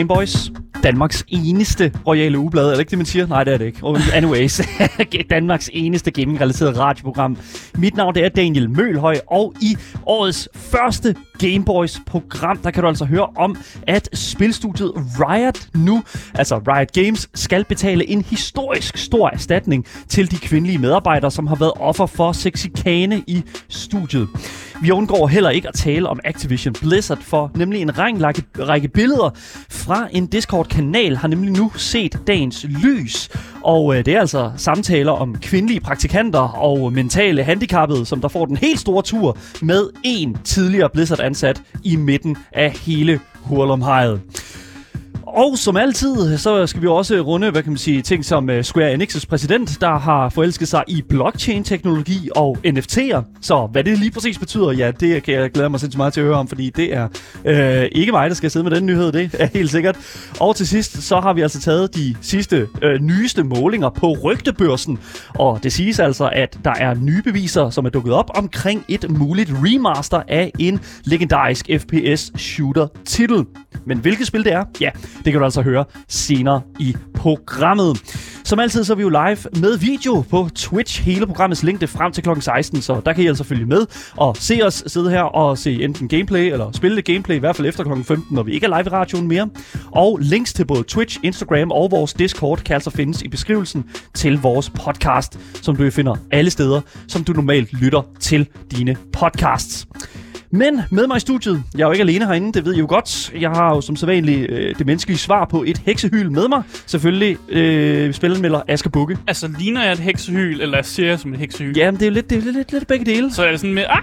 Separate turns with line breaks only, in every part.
Du lytter til Gameboys. Danmarks eneste royale ugeblad. Er det ikke det, man siger? Nej, det er det ikke. Anyways, Danmarks eneste gaming-relateret radioprogram. Mit navn det er Daniel Mølhøj, og i årets første Gameboys program, der kan du altså høre om, at spilstudiet Riot nu, altså Riot Games, skal betale en historisk stor erstatning til de kvindelige medarbejdere, som har været offer for sexikane i studiet. Vi undgår heller ikke at tale om Activision Blizzard, for nemlig en række, række, række billeder fra en Discord kanal har nemlig nu set dagens lys. Og øh, det er altså samtaler om kvindelige praktikanter og mentale handicappede, som der får den helt store tur med en tidligere Blizzard-ansat i midten af hele Hurlumhejet. Og som altid, så skal vi også runde, hvad kan man sige, ting som øh, Square Enix's præsident, der har forelsket sig i blockchain-teknologi og NFT'er. Så hvad det lige præcis betyder, ja, det kan jeg glæde mig sindssygt meget til at høre om, fordi det er øh, ikke mig, der skal sidde med den nyhed, det er helt sikkert. Og til sidst, så har vi altså taget de sidste øh, nyeste målinger på rygtebørsen. Og det siges altså, at der er nye beviser, som er dukket op omkring et muligt remaster af en legendarisk FPS-shooter-titel. Men hvilket spil det er, ja, det kan du altså høre senere i programmet. Som altid så er vi jo live med video på Twitch. Hele programmets længde frem til kl. 16, så der kan I altså følge med og se os sidde her og se enten gameplay eller spille det gameplay, i hvert fald efter kl. 15, når vi ikke er live i radioen mere. Og links til både Twitch, Instagram og vores Discord kan altså findes i beskrivelsen til vores podcast, som du finder alle steder, som du normalt lytter til dine podcasts. Men med mig i studiet, jeg er jo ikke alene herinde, det ved I jo godt. Jeg har jo som sædvanligt øh, det menneskelige svar på et heksehyl med mig. Selvfølgelig øh, spillenmelder Asger Bukke.
Altså, ligner jeg et heksehyl, eller ser jeg som et heksehyl?
Jamen, det er jo lidt, det er lidt, lidt, lidt begge dele.
Så er det sådan med, ah!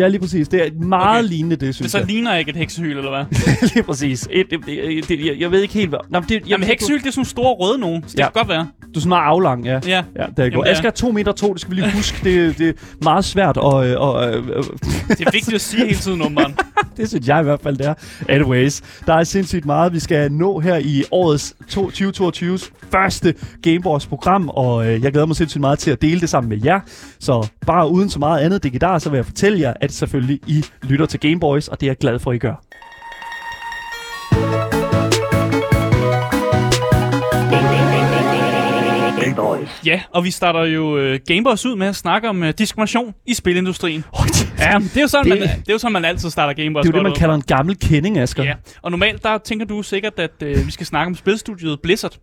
Ja, lige præcis. Det er meget okay. lignende, det synes
Så
jeg.
ligner jeg ikke et heksehyl, eller hvad?
lige præcis. Et, det, det, det, jeg, jeg ved ikke helt, hvad... Nå, men det, jeg,
Jamen, heksehyl, det er sådan store røde nogen, så det
Ja.
kan godt være.
Du er sådan meget aflang, ja.
Ja.
Ja, det er godt.
det er-
Asger er 2 meter to, det skal vi lige huske. det, det er meget svært og, øh, og, øh,
Det er vigtigt at sige hele tiden, nummeren.
det synes jeg i hvert fald, det er. Anyways, der er sindssygt meget, vi skal nå her i årets 2022's første Gameboys program, og øh, jeg glæder mig sindssygt meget til at dele det sammen med jer. Så bare uden så meget andet digidar, så vil jeg fortælle jer, at selvfølgelig I lytter til Gameboys, og det er jeg glad for, at I gør.
Ja, og vi starter jo uh, Gameboys ud med at snakke om uh, diskrimination i spilindustrien.
Oh, det,
Ja, det er jo sådan,
Det-
man, det er jo sådan man altid starter Gameboys.
det er jo det, man kalder en gammel kending, Asger.
Ja, og normalt der tænker du sikkert, at uh, vi skal snakke om spilstudiet Blizzard.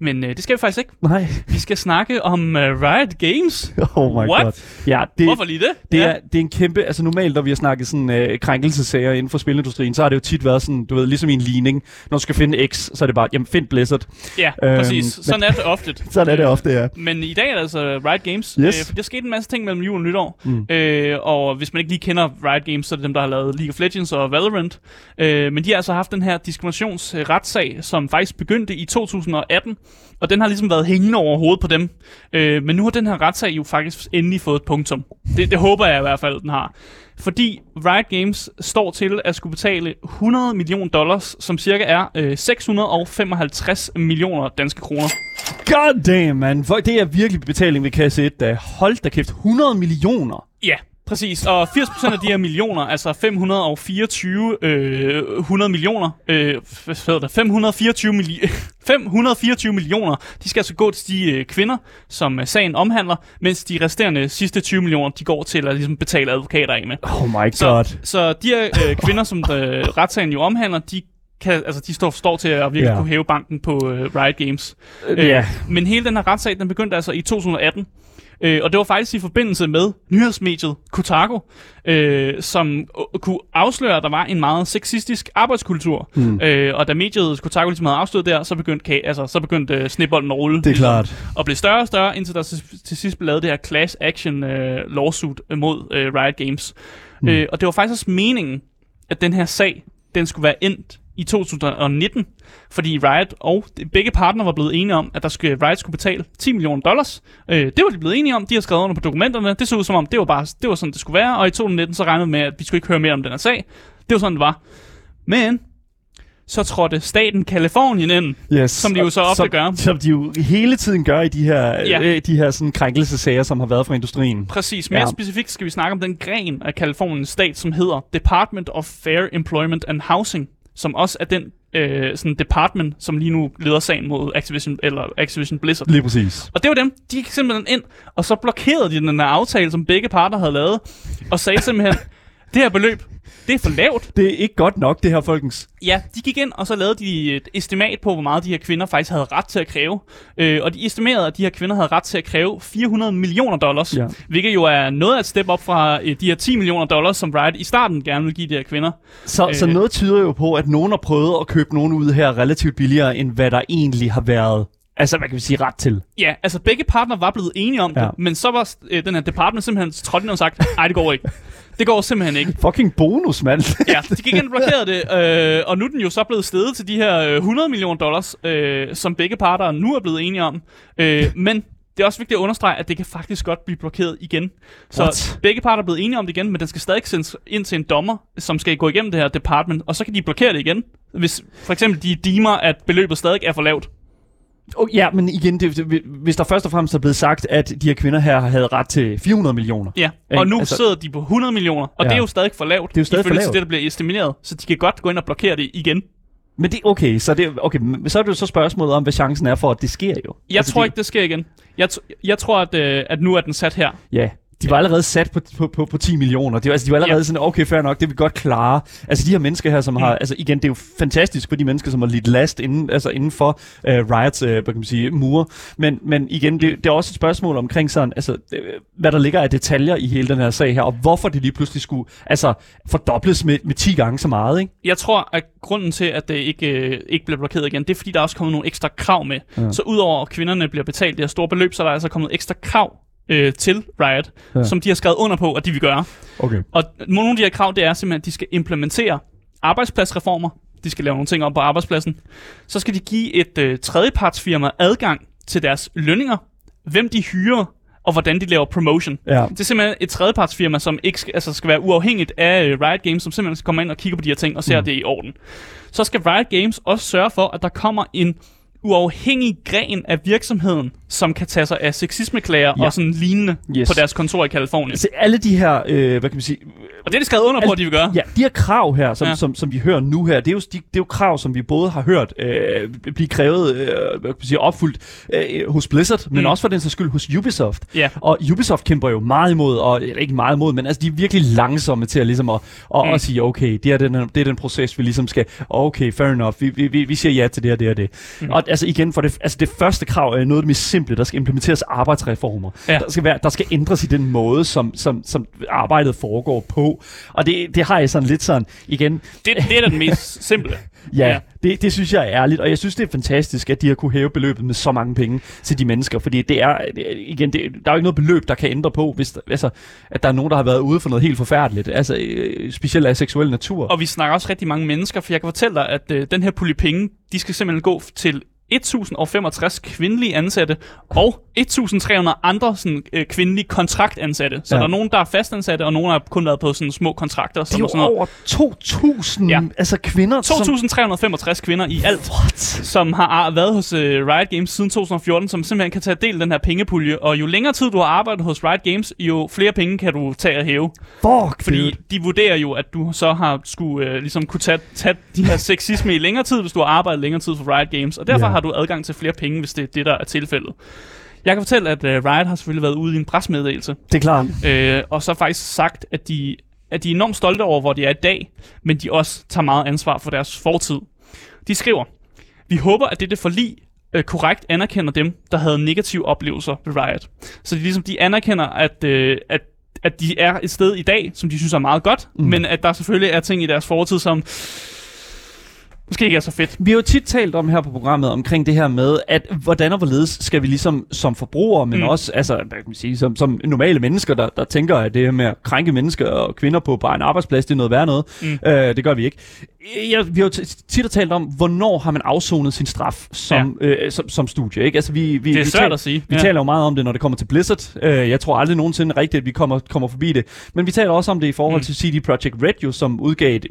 Men uh, det skal vi faktisk ikke.
Nej.
Vi skal snakke om uh, Riot Games.
Oh my
What?
god. Ja, det,
Hvorfor lige det?
Det,
ja.
er, det er en kæmpe... Altså normalt, når vi har snakket sådan øh, krænkelsesager inden for spilindustrien, så har det jo tit været sådan, du ved, ligesom i en ligning. Når du skal finde X, så er det bare, jamen find Blizzard.
Ja,
Øhm,
præcis. Sådan er det ofte.
Sådan er det ofte, ja.
Men i dag er det altså Riot Games.
Yes.
Øh, der skete en masse ting mellem jul og nytår.
Mm.
Øh, og hvis man ikke lige kender Riot Games, så er det dem, der har lavet League of Legends og Valorant. Øh, men de har altså haft den her diskriminationsretssag, som faktisk begyndte i 2018. Og den har ligesom været hængende over hovedet på dem. Øh, men nu har den her retssag jo faktisk endelig fået et punktum. Det, det håber jeg i hvert fald, den har. Fordi Riot Games står til at skulle betale 100 millioner dollars, som cirka er øh, 655 millioner danske kroner.
God damn, man. Det er virkelig betaling ved kasse 1, da. Hold da kæft. 100 millioner.
Ja, præcis. Og 80% af de her millioner, altså 524 øh, 100 millioner, øh, hvad hedder det, 524, milli- 524 millioner, de skal altså gå til de øh, kvinder, som øh, sagen omhandler, mens de resterende sidste 20 millioner, de går til at ligesom, betale advokater af med.
Oh my
Så,
god.
så de her øh, kvinder, som øh, retssagen jo omhandler, de kan, altså, de står, står til at virkelig yeah. kunne hæve banken på øh, Riot Games.
Øh.
Men hele den her retssag, den begyndte altså i 2018. Øh, og det var faktisk i forbindelse med nyhedsmediet Kotaku, øh, som kunne afsløre, at der var en meget sexistisk arbejdskultur.
Mm.
Øh, og da mediet Kotaku ligesom havde afsløret der, så begyndte, altså, så begyndte øh, snebolden at rulle.
Det er klart.
Og blev større og større, indtil der til, til sidst blev lavet det her class action øh, lawsuit mod øh, Riot Games. Mm. Øh, og det var faktisk også meningen, at den her sag, den skulle være endt i 2019, fordi Riot og begge partner var blevet enige om, at der skulle, Riot skulle betale 10 millioner dollars. Øh, det var de blevet enige om, de har skrevet under på dokumenterne, det så ud som om, det var bare det var sådan, det skulle være, og i 2019 så regnede med, at vi skulle ikke høre mere om den her sag. Det var sådan, det var. Men så trådte staten Kalifornien ind,
Yes.
som de jo så ofte
som,
gør.
Som de jo hele tiden gør i de her,
ja.
øh, de her sådan krænkelsesager, som har været fra industrien.
Præcis. Mere
Ja.
specifikt skal vi snakke om den gren af Kaliforniens stat, som hedder Department of Fair Employment and Housing, som også er den øh, sådan department, som lige nu leder sagen mod Activision, eller Activision Blizzard.
Lige præcis.
Og det var dem, de gik simpelthen ind, og så blokerede de den her aftale, som begge parter havde lavet, og sagde simpelthen, det her beløb, det er for lavt.
Det er ikke godt nok, det her, folkens.
Ja, de gik ind, og så lavede de et estimat på, hvor meget de her kvinder faktisk havde ret til at kræve. Øh, og de estimerede, at de her kvinder havde ret til at kræve 400 millioner dollars.
Ja.
Hvilket jo er noget af et step op fra øh, de her 10 millioner dollars, som Riot i starten gerne ville give de her kvinder.
Så, øh. så noget tyder jo på, at nogen har prøvet at købe nogen ud her relativt billigere, end hvad der egentlig har været, altså hvad kan vi sige, ret til.
Ja, altså begge partner var blevet enige om det,
Ja.
men så var øh, den her department simpelthen trådt ind og sagt, nej, det går ikke. Det går simpelthen ikke.
Fucking bonus, mand.
Ja, de gik ind og blokerede det, øh, og nu er den jo så blevet steget til de her øh, 100 millioner dollars, øh, som begge parter nu er blevet enige om. Øh, men det er også vigtigt at understrege, at det kan faktisk godt blive blokeret igen. Så
What?
begge parter er blevet enige om det igen, men den skal stadig sendes ind til en dommer, som skal gå igennem det her department, og så kan de blokere det igen, hvis for eksempel de deemer, at beløbet stadig er for lavt.
Oh, ja, men igen, det, det, hvis der først og fremmest er blevet sagt, at de her kvinder her havde ret til 400 millioner.
Ja,
Ikke?
og nu
Altså-
sidder de på 100 millioner, og
Ja.
det er jo stadig for lavt.
Det er jo stadig for
til
lavt.
det, der bliver estimeret, så de kan godt gå ind og blokere det igen.
Men det okay, så det okay, men så er det jo så spørgsmålet om, hvad chancen er for, at det sker jo.
Jeg altså, tror
det,
ikke, det sker igen. Jeg, jeg tror, at, øh, at nu er den sat her.
Ja, de var allerede sat på, på, på, på 10 millioner. Det var, altså, de var allerede
Ja.
sådan, okay, fair nok, det vil vi godt klare. Altså de her mennesker her, som
Mm.
har, altså igen, det er jo fantastisk for de mennesker, som har lidt last inden, altså inden for uh, Riots, uh, hvad kan man sige, mure. Men, men igen, det, det er også et spørgsmål omkring sådan, altså, øh, hvad der ligger af detaljer i hele den her sag her, og hvorfor det lige pludselig skulle, altså, fordobles med, med 10 gange så meget, ikke?
Jeg tror, at grunden til, at det ikke, øh, ikke bliver blokeret igen, det er, fordi der er også kommet nogle ekstra krav med.
Ja.
Så udover at kvinderne bliver betalt det her store beløb, så er der altså kommet ekstra krav øh, til Riot,
Ja.
som de har skrevet under på, at de vil gøre.
Okay.
Og nogle af de her krav, det er simpelthen, at de skal implementere arbejdspladsreformer. De skal lave nogle ting op på arbejdspladsen. Så skal de give et øh, tredjepartsfirma adgang til deres lønninger, hvem de hyrer, og hvordan de laver promotion.
Ja.
Det er simpelthen et tredjepartsfirma, som ikke skal, altså skal være uafhængigt af øh, Riot Games, som simpelthen skal komme ind og kigge på de her ting og ser, mm. at det er i orden. Så skal Riot Games også sørge for, at der kommer en uafhængig gren af virksomheden, som kan tage sig af sexismeklager
Ja.
og sådan lignende
Yes.
på deres kontor i Kalifornien.
Altså alle de her, øh, hvad kan man sige,
Og det er de skrevet under på,
Altså,
at de vil gøre.
Ja, de her krav her, som, ja. Som, som vi hører nu her, det er jo, de, det er jo krav, som vi både har hørt øh, blive krævet, øh, hvad kan man sige, opfyldt øh, hos Blizzard, men
Mm.
også for den sags skyld hos Ubisoft.
Ja.
Og Ubisoft kæmper jo meget imod, og eller ikke meget imod, men altså de er virkelig langsomme til at, ligesom at, at,
Mm.
at sige, okay, det er, den, det er den proces, vi ligesom skal, okay, fair enough, vi, vi, vi, vi siger ja til det og det og det. Mm. Og altså igen, for det, altså det første krav er noget af det mest simple, der skal implementeres arbejdsreformer.
Ja.
Der, skal være, der skal ændres i den måde, som, som, som arbejdet foregår på. Og det, det har jeg sådan lidt sådan, igen,
Det, det er da den mest simple.
Ja, ja. Det, det synes jeg er ærligt, og jeg synes, det er fantastisk, at de har kunne hæve beløbet med så mange penge til de mennesker, fordi det er, det er- igen, det, der er jo ikke noget beløb, der kan ændre på, hvis der, altså, at der er nogen, der har været ude for noget helt forfærdeligt, altså øh, specielt af seksuel natur.
Og vi snakker også rigtig mange mennesker, for jeg kan fortælle dig, at øh, den her pulje penge, de skal simpelthen gå til 1065 kvindelige ansatte og 1300 andre sådan, øh, kvindelige kontraktansatte. Så
Ja.
der er nogen, der er fastansatte, og nogen har kun været på sådan små kontrakter.
det er
Som sådan noget.
over 2.000 ja. Altså kvinder, som...
2.365 kvinder i alt,
What?
som har ar- været hos øh, Riot Games siden 2014, som simpelthen kan tage del i den her pengepulje. Og jo længere tid du har arbejdet hos Riot Games, jo flere penge kan du tage og hæve.
Fuck,
Fordi
dude.
de vurderer jo, at du så har skulle øh, ligesom kunne tage, tage de her sexisme i længere tid, hvis du har arbejdet længere tid for Riot Games. Og derfor
Ja.
Har du adgang til flere penge, hvis det er det, der er tilfældet. Jeg kan fortælle, at øh, Riot har selvfølgelig været ude i en presmeddelelse,
Det er klart.
øh, og så faktisk sagt, at de, at de er enormt stolte over, hvor de er i dag, men de også tager meget ansvar for deres fortid. De skriver, vi håber, at dette forlig øh, korrekt anerkender dem, der havde negative oplevelser ved Riot. Så de, ligesom, de anerkender, at, øh, at, at de er et sted i dag, som de synes er meget godt,
mm.
men at der selvfølgelig er ting i deres fortid, som måske ikke er så fedt.
Vi har jo tit talt om her på programmet omkring det her med, at hvordan og hvorledes skal vi ligesom som forbrugere, men mm. Også altså, hvad kan man sige, som, som normale mennesker, der, der tænker, at det her med at krænke mennesker og kvinder på bare en arbejdsplads, det er noget værd noget. Mm. Øh, det gør vi ikke. Jeg, vi har jo tit talt om, hvornår har man afsonet sin straf som, ja. øh, som, som studie. Ikke? Altså, vi, vi,
Det er
vi
svært
taler,
at sige.
Vi ja. taler jo meget om det, når det kommer til Blizzard. Øh, jeg tror aldrig nogensinde rigtigt, at vi kommer, kommer forbi det. Men vi taler også om det i forhold mm. til CD Projekt Red, jo, som udgav et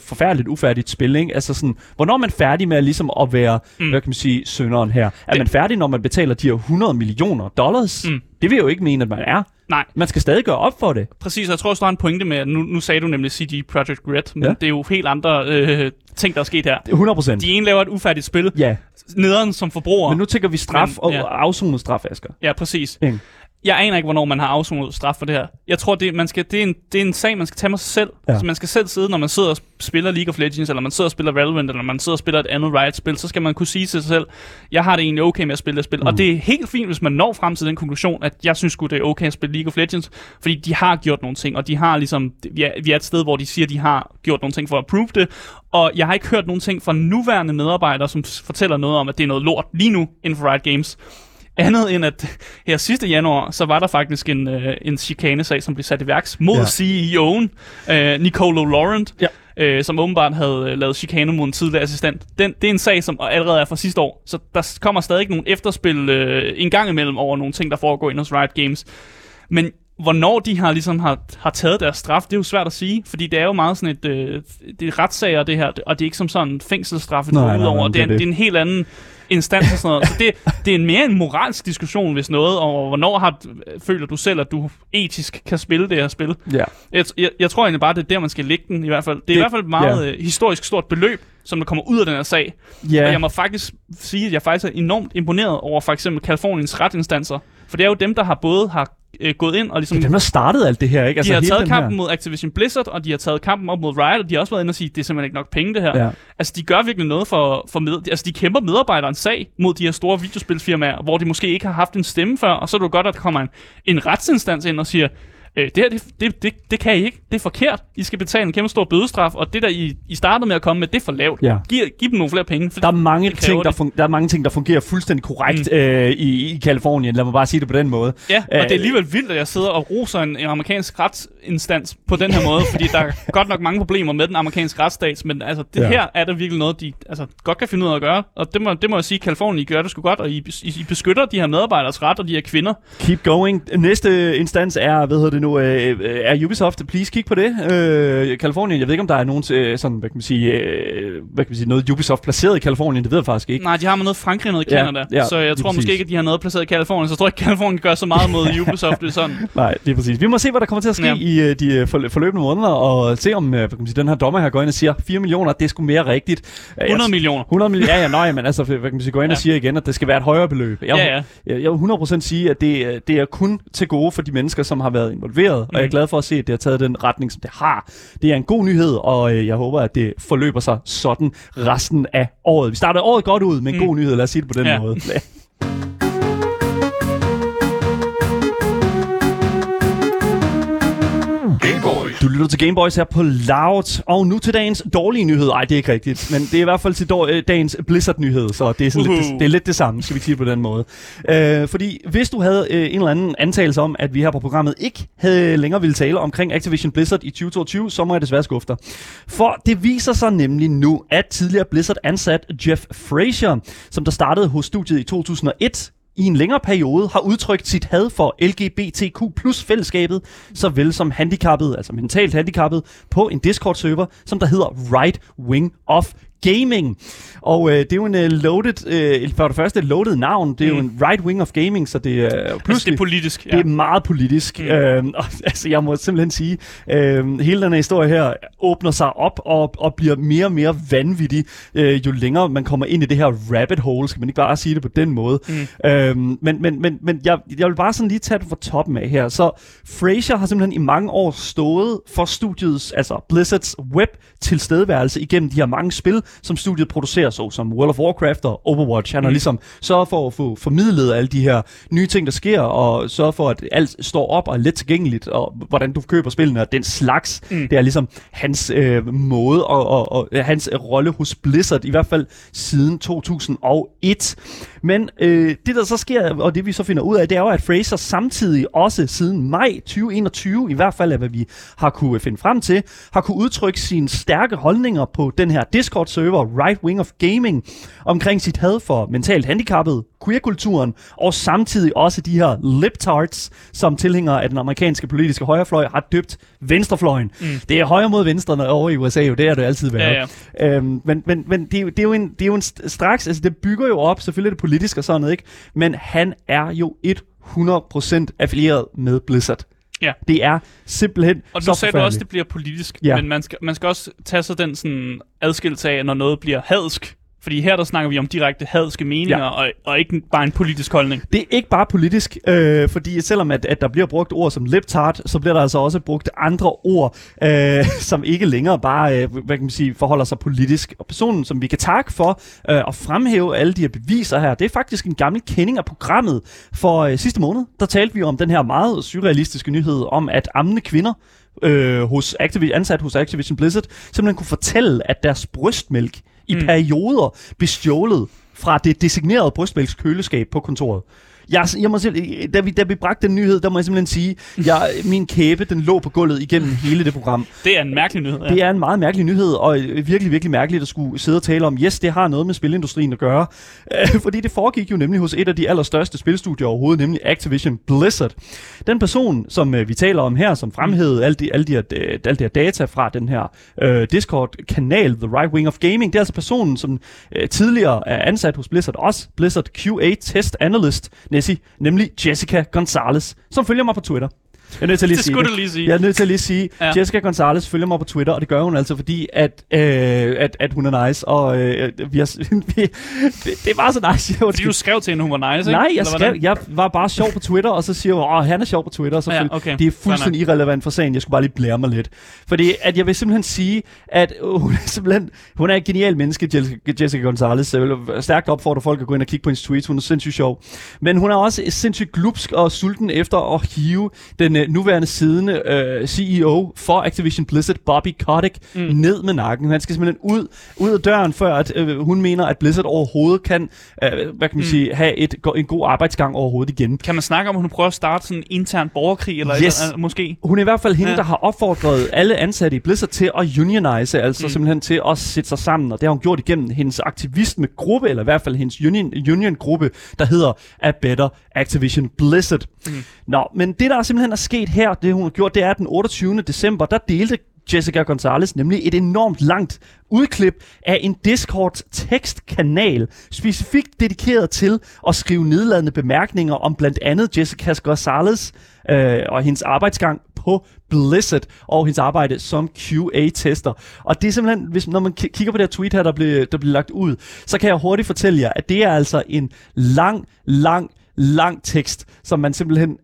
forfærdeligt ufærdigt spil. Ikke? Altså sådan, sådan, hvornår er man færdig med ligesom at være, mm. hvad kan man sige, synderen her? Er
Det-
man færdig, når man betaler de her 100 millioner dollars?
Mm.
Det vil jeg jo ikke mene, at man er.
Nej,
Man skal stadig gøre op for det.
præcis. Jeg tror også, der er en pointe med, at nu, nu sagde du nemlig CD Projekt Red, men
Ja.
det er jo helt andre øh, ting, der er sket her.
100 procent.
De ene laver et ufærdigt spil,
Ja,
nederen som forbruger.
men nu tænker vi straf
Men,
og
ja.
afsonet straf, Asger.
Ja, præcis.
Ikke?
Jeg aner ikke, hvornår man har afsonet straf for det her. Jeg tror, det, man skal, det, er, en, det er en sag, man skal tage med sig selv.
Ja.
Ja. Så man skal selv sidde, når man sidder og spiller League of Legends, eller man sidder og spiller Valorant, eller man sidder og spiller et andet Riot-spil, så skal man kunne sige til sig selv, jeg har det egentlig okay med at spille det spil. Mm. Og det er helt fint, hvis man når frem til den konklusion, at jeg synes det er okay at spille League of Legends, fordi de har gjort nogle ting, og de har ligesom, vi er, vi er et sted, hvor de siger, de har gjort nogle ting for at prove det, og jeg har ikke hørt nogen ting fra nuværende medarbejdere, som fortæller noget om, at det er noget lort lige nu inden for Riot Games. Andet end at her sidste januar, så var der faktisk en, øh, en chikanesag, som blev sat i værks mod
Ja.
CEO'en, øh, Nicolo Laurent,
Ja.
øh, som åbenbart havde øh, lavet chikane mod en tidligere assistent. Den, det er en sag, som allerede er fra sidste år, så der kommer stadig ikke nogen efterspil øh, en gang imellem over nogle ting, der foregår ind hos Riot Games. Men hvornår de har ligesom har, har taget deres straf, det er jo svært at sige, fordi det er jo meget sådan et, øh, det er retssager det her, og det er ikke som sådan fængselsstraffe, det
Nej, nej,
ud
nej,
over.
men
Det er,
det. det
er en helt anden instans og sådan noget. Så det, det er en mere en moralsk diskussion, hvis noget, og hvornår har, føler du selv, at du etisk kan spille det her spil.
Ja.
Jeg, jeg, jeg tror egentlig bare, det er der, man skal lægge den i hvert fald. Det er
Det-
i hvert fald et meget ja. historisk stort beløb, som der kommer ud af den her sag.
Ja.
Og jeg må faktisk sige, at jeg faktisk er enormt imponeret over for eksempel Kaliforniens retinstanser. For det er jo dem, der har både har øh, gået ind og ligesom...
Det er dem, der startede alt det her, ikke?
de har taget kampen
her.
mod Activision Blizzard, og de har taget kampen op mod Riot, og de har også været inde og sige, det er simpelthen ikke nok penge, det her.
Ja.
Altså, de gør virkelig noget for, for med, altså, de kæmper medarbejderens sag mod de her store videospilfirmaer, hvor de måske ikke har haft en stemme før, og så er det jo godt, at der kommer en, en retsinstans ind og siger, øh, det her, det, det, det, det kan I ikke. Det er forkert. I skal betale en kæmpe stor bødestraf, og det der, I, I startede med at komme med, det er for lavt.
Ja.
Giv, giv dem nogle flere penge. For
Der er, mange ting, der, fun- der er mange ting, der fungerer fuldstændig korrekt mm. øh, i, i Kalifornien. Lad mig bare sige det på den måde.
Ja, og
Øh,
det er alligevel vildt, at jeg sidder og roser en, en amerikansk retsinstans på den her måde, fordi der er godt nok mange problemer med den amerikanske retsstat, men altså, det
ja.
her er der virkelig noget, de altså, godt kan finde ud af at gøre, og det må, det må jeg sige, Kalifornien, I gør det sgu godt, og I, I, I beskytter de her medarbejderes ret, og de her kvinder.
Keep going. Næste instans er, hvad hedder det nu, øh, øh, er Ubisoft. Please kig på det. Øh, Kalifornien, jeg ved ikke, om der er nogen, øh, sådan, hvad kan man sige, øh, hvad kan man sige, noget Ubisoft placeret i Kalifornien. Det ved jeg faktisk ikke.
Nej, de har med noget Frankrig og noget
Ja,
Canada,
ja,
så jeg tror
præcis.
måske ikke, at de har noget placeret i Kalifornien, så jeg tror ikke, at Kalifornien gør så meget mod Ubisoft, det er sådan.
Nej, det er præcis. Vi må se, hvad der kommer til at ske ja. I øh, de forlø- forløbende måneder, og se om øh, hvad kan man sige, den her dommer her går ind og siger, 4 millioner, det er sgu mere rigtigt. Øh,
100
jeg-
millioner.
100 millioner, ja, ja, nej, men altså, hvad kan man sige, går ind ja. og siger igen, at det skal være et højere beløb. Jeg,
Ja, ja.
jeg, jeg vil 100% sige, at det, er- det er kun til gode for de mennesker, som har været involveret, mm. og jeg er glad for at se, at det har taget den retning, som det har. Det er en god nyhed, og øh, jeg håber, at det forløber sig sådan resten af året. Vi startede året godt ud med en mm. god nyhed, lad os sige det på den
Ja.
måde. Du lytter til Gameboys her på Loud, og nu til dagens dårlige nyhed. Ej, det er ikke rigtigt, men det er i hvert fald til øh, dagens Blizzard-nyhed, så det er, sådan lidt,
Uhu.
det, det er lidt det samme, skal vi sige på den måde. Øh, fordi hvis du havde øh, en eller anden antagelse om, at vi her på programmet ikke havde længere ville tale omkring Activision Blizzard i 2022, så må jeg desværre skuffe dig. For det viser sig nemlig nu, at tidligere Blizzard ansat Jeff Frazier, som der startede hos studiet i 2001, i en længere periode har udtrykt sit had for LGBTQ plus fællesskabet, såvel som handicappet, altså mentalt handicappet, på en Discord-server, som der hedder Right Wing of Gaming. Og øh, det er jo en uh, loaded, øh, for det første loaded navn, det er mm. jo en Right Wing of Gaming, så det er
Altså, det
pludselig...
er politisk.
Det er meget politisk. Mm. Øhm, og, altså, jeg må simpelthen sige, øhm, hele den her historie her åbner sig op og, og bliver mere og mere vanvittig, øh, jo længere man kommer ind i det her rabbit hole. Skal man ikke bare sige det på den måde? Mm. Øhm, men men, men, men jeg, jeg vil bare sådan lige tage det fra toppen af her. Så Fraser har simpelthen i mange år stået for studiets, altså Blizzards web tilstedeværelse igennem de her mange spil, som studiet producerer, så som World of Warcraft og Overwatch. Han har
Mm.
ligesom sørget for at få formidlet alle de her nye ting, der sker, og sørge for, at alt står op og er let tilgængeligt, og hvordan du køber spillene og den slags. Mm. Det er ligesom hans øh, måde og, og, og hans rolle hos Blizzard, i hvert fald siden 2001. Men øh, det, der så sker, og det vi så finder ud af, det er jo, at Fraser samtidig også siden maj 2021, i hvert fald af hvad vi har kunne finde frem til, har kunne udtrykke sine stærke holdninger på den her Discord-server, server Right Wing of Gaming omkring sit had for mentalt handicappede, queerkulturen og samtidig også de her liptards, som tilhængere af den amerikanske politiske højrefløj har døbt venstrefløjen. Mm. Det er højre mod venstre når over i USA, jo det er det altid været.
Ja,
Øhm, men men, men det, er jo, det, er jo en, det er jo en st- straks, altså det bygger jo op, selvfølgelig er det politisk og sådan noget, ikke? Men han er jo 100% affilieret med Blizzard.
Ja.
Det er simpelthen
Og nu sagde du også, at det bliver politisk,
ja.
men man skal, man skal også tage sig den sådan adskillelse af, når noget bliver hadsk. Fordi her der snakker vi om direkte hadske meninger,
Ja.
og, og ikke bare en politisk holdning.
Det er ikke bare politisk, øh, fordi selvom at, at der bliver brugt ord som liptart, så bliver der altså også brugt andre ord, øh, som ikke længere bare øh, hvad kan man sige, forholder sig politisk. Og personen, som vi kan takke for øh, at fremhæve alle de her beviser her, det er faktisk en gammel kending af programmet. For øh, sidste måned, der talte vi om den her meget surrealistiske nyhed om, at ammende kvinder øh, hos Activi- ansat hos Activision Blizzard simpelthen kunne fortælle, at deres brystmælk i
Mm.
perioder blev stjålet fra det designerede brystmælkskøleskab på kontoret. Jeg, jeg må da, vi, da vi bragte den nyhed, der må jeg simpelthen sige, jeg, min kæbe, den lå på gulvet igennem hele det program.
Det er en mærkelig nyhed. Ja.
Det er en meget mærkelig nyhed, og øh, virkelig, virkelig mærkeligt at skulle sidde og tale om, yes, det har noget med spilindustrien at gøre. Øh, fordi det foregik jo nemlig hos et af de allerstørste spilstudier overhovedet, nemlig Activision Blizzard. Den person, som øh, vi taler om her, som fremhævede alle de, alle de, her, øh, alle de her data fra den her øh, Discord-kanal, The Right Wing of Gaming, det er altså personen, som øh, tidligere er ansat hos Blizzard, også Blizzard QA Test Analyst, Nessie, nemlig Jessica Gonzalez, som følger mig på Twitter. Jeg er nødt til at lige
Det
sige
skulle du lige sige.
Jeg er nødt til at lige sige, ja. Jessica Gonzalez følger mig på Twitter, og det gør hun altså, fordi at, øh, at, at hun er nice, og øh, vi har, vi, det, det er bare så nice.
Fordi du skrev til hende, hun var nice, ikke?
Nej, jeg, skrev, jeg var bare sjov på Twitter, og så siger hun, åh, han er sjov på Twitter. Og så
Ja, okay.
Det er fuldstændig irrelevant for sagen. Jeg skulle bare lige blære mig lidt. Fordi at jeg vil simpelthen sige, at øh, hun er simpelthen hun er et genial menneske, Jessica, Jessica Gonzalez. Jeg vil stærkt opfordre folk at gå ind og kigge på hendes tweets. Hun er sindssygt sjov. Men hun er også sindssygt glupsk og sulten efter at hive den øh, nuværende siddende øh, CEO for Activision Blizzard, Bobby Kotick, mm. ned med nakken. Han skal simpelthen ud, ud af døren, før at, øh, hun mener, at Blizzard overhovedet kan, øh, hvad kan man mm. sige, have et, en god arbejdsgang overhovedet igen.
Kan man snakke om, at hun prøver at starte sådan en intern borgerkrig, eller
Yes.
et, eller, måske?
Hun er i hvert fald hende, ja. Der har opfordret alle ansatte i Blizzard til at unionize, altså. Mm. simpelthen til at sætte sig sammen, og det har hun gjort igennem hendes aktivisme-gruppe, eller i hvert fald hendes union, union-gruppe, der hedder A Better Activision Blizzard. Mm. Nå, men det der simpelthen er sket her, det hun har gjort, det er at den 28. december, der delte Jessica Gonzalez nemlig et enormt langt udklip af en Discord-tekstkanal, specifikt dedikeret til at skrive nedladende bemærkninger om blandt andet Jessica Gonzalez øh, og hendes arbejdsgang på Blizzard og hendes arbejde som QA-tester. Og det er simpelthen, hvis, når man kigger på det her tweet her, der blev, der blev lagt ud, så kan jeg hurtigt fortælle jer, at det er altså en lang, lang, lang tekst, som man simpelthen,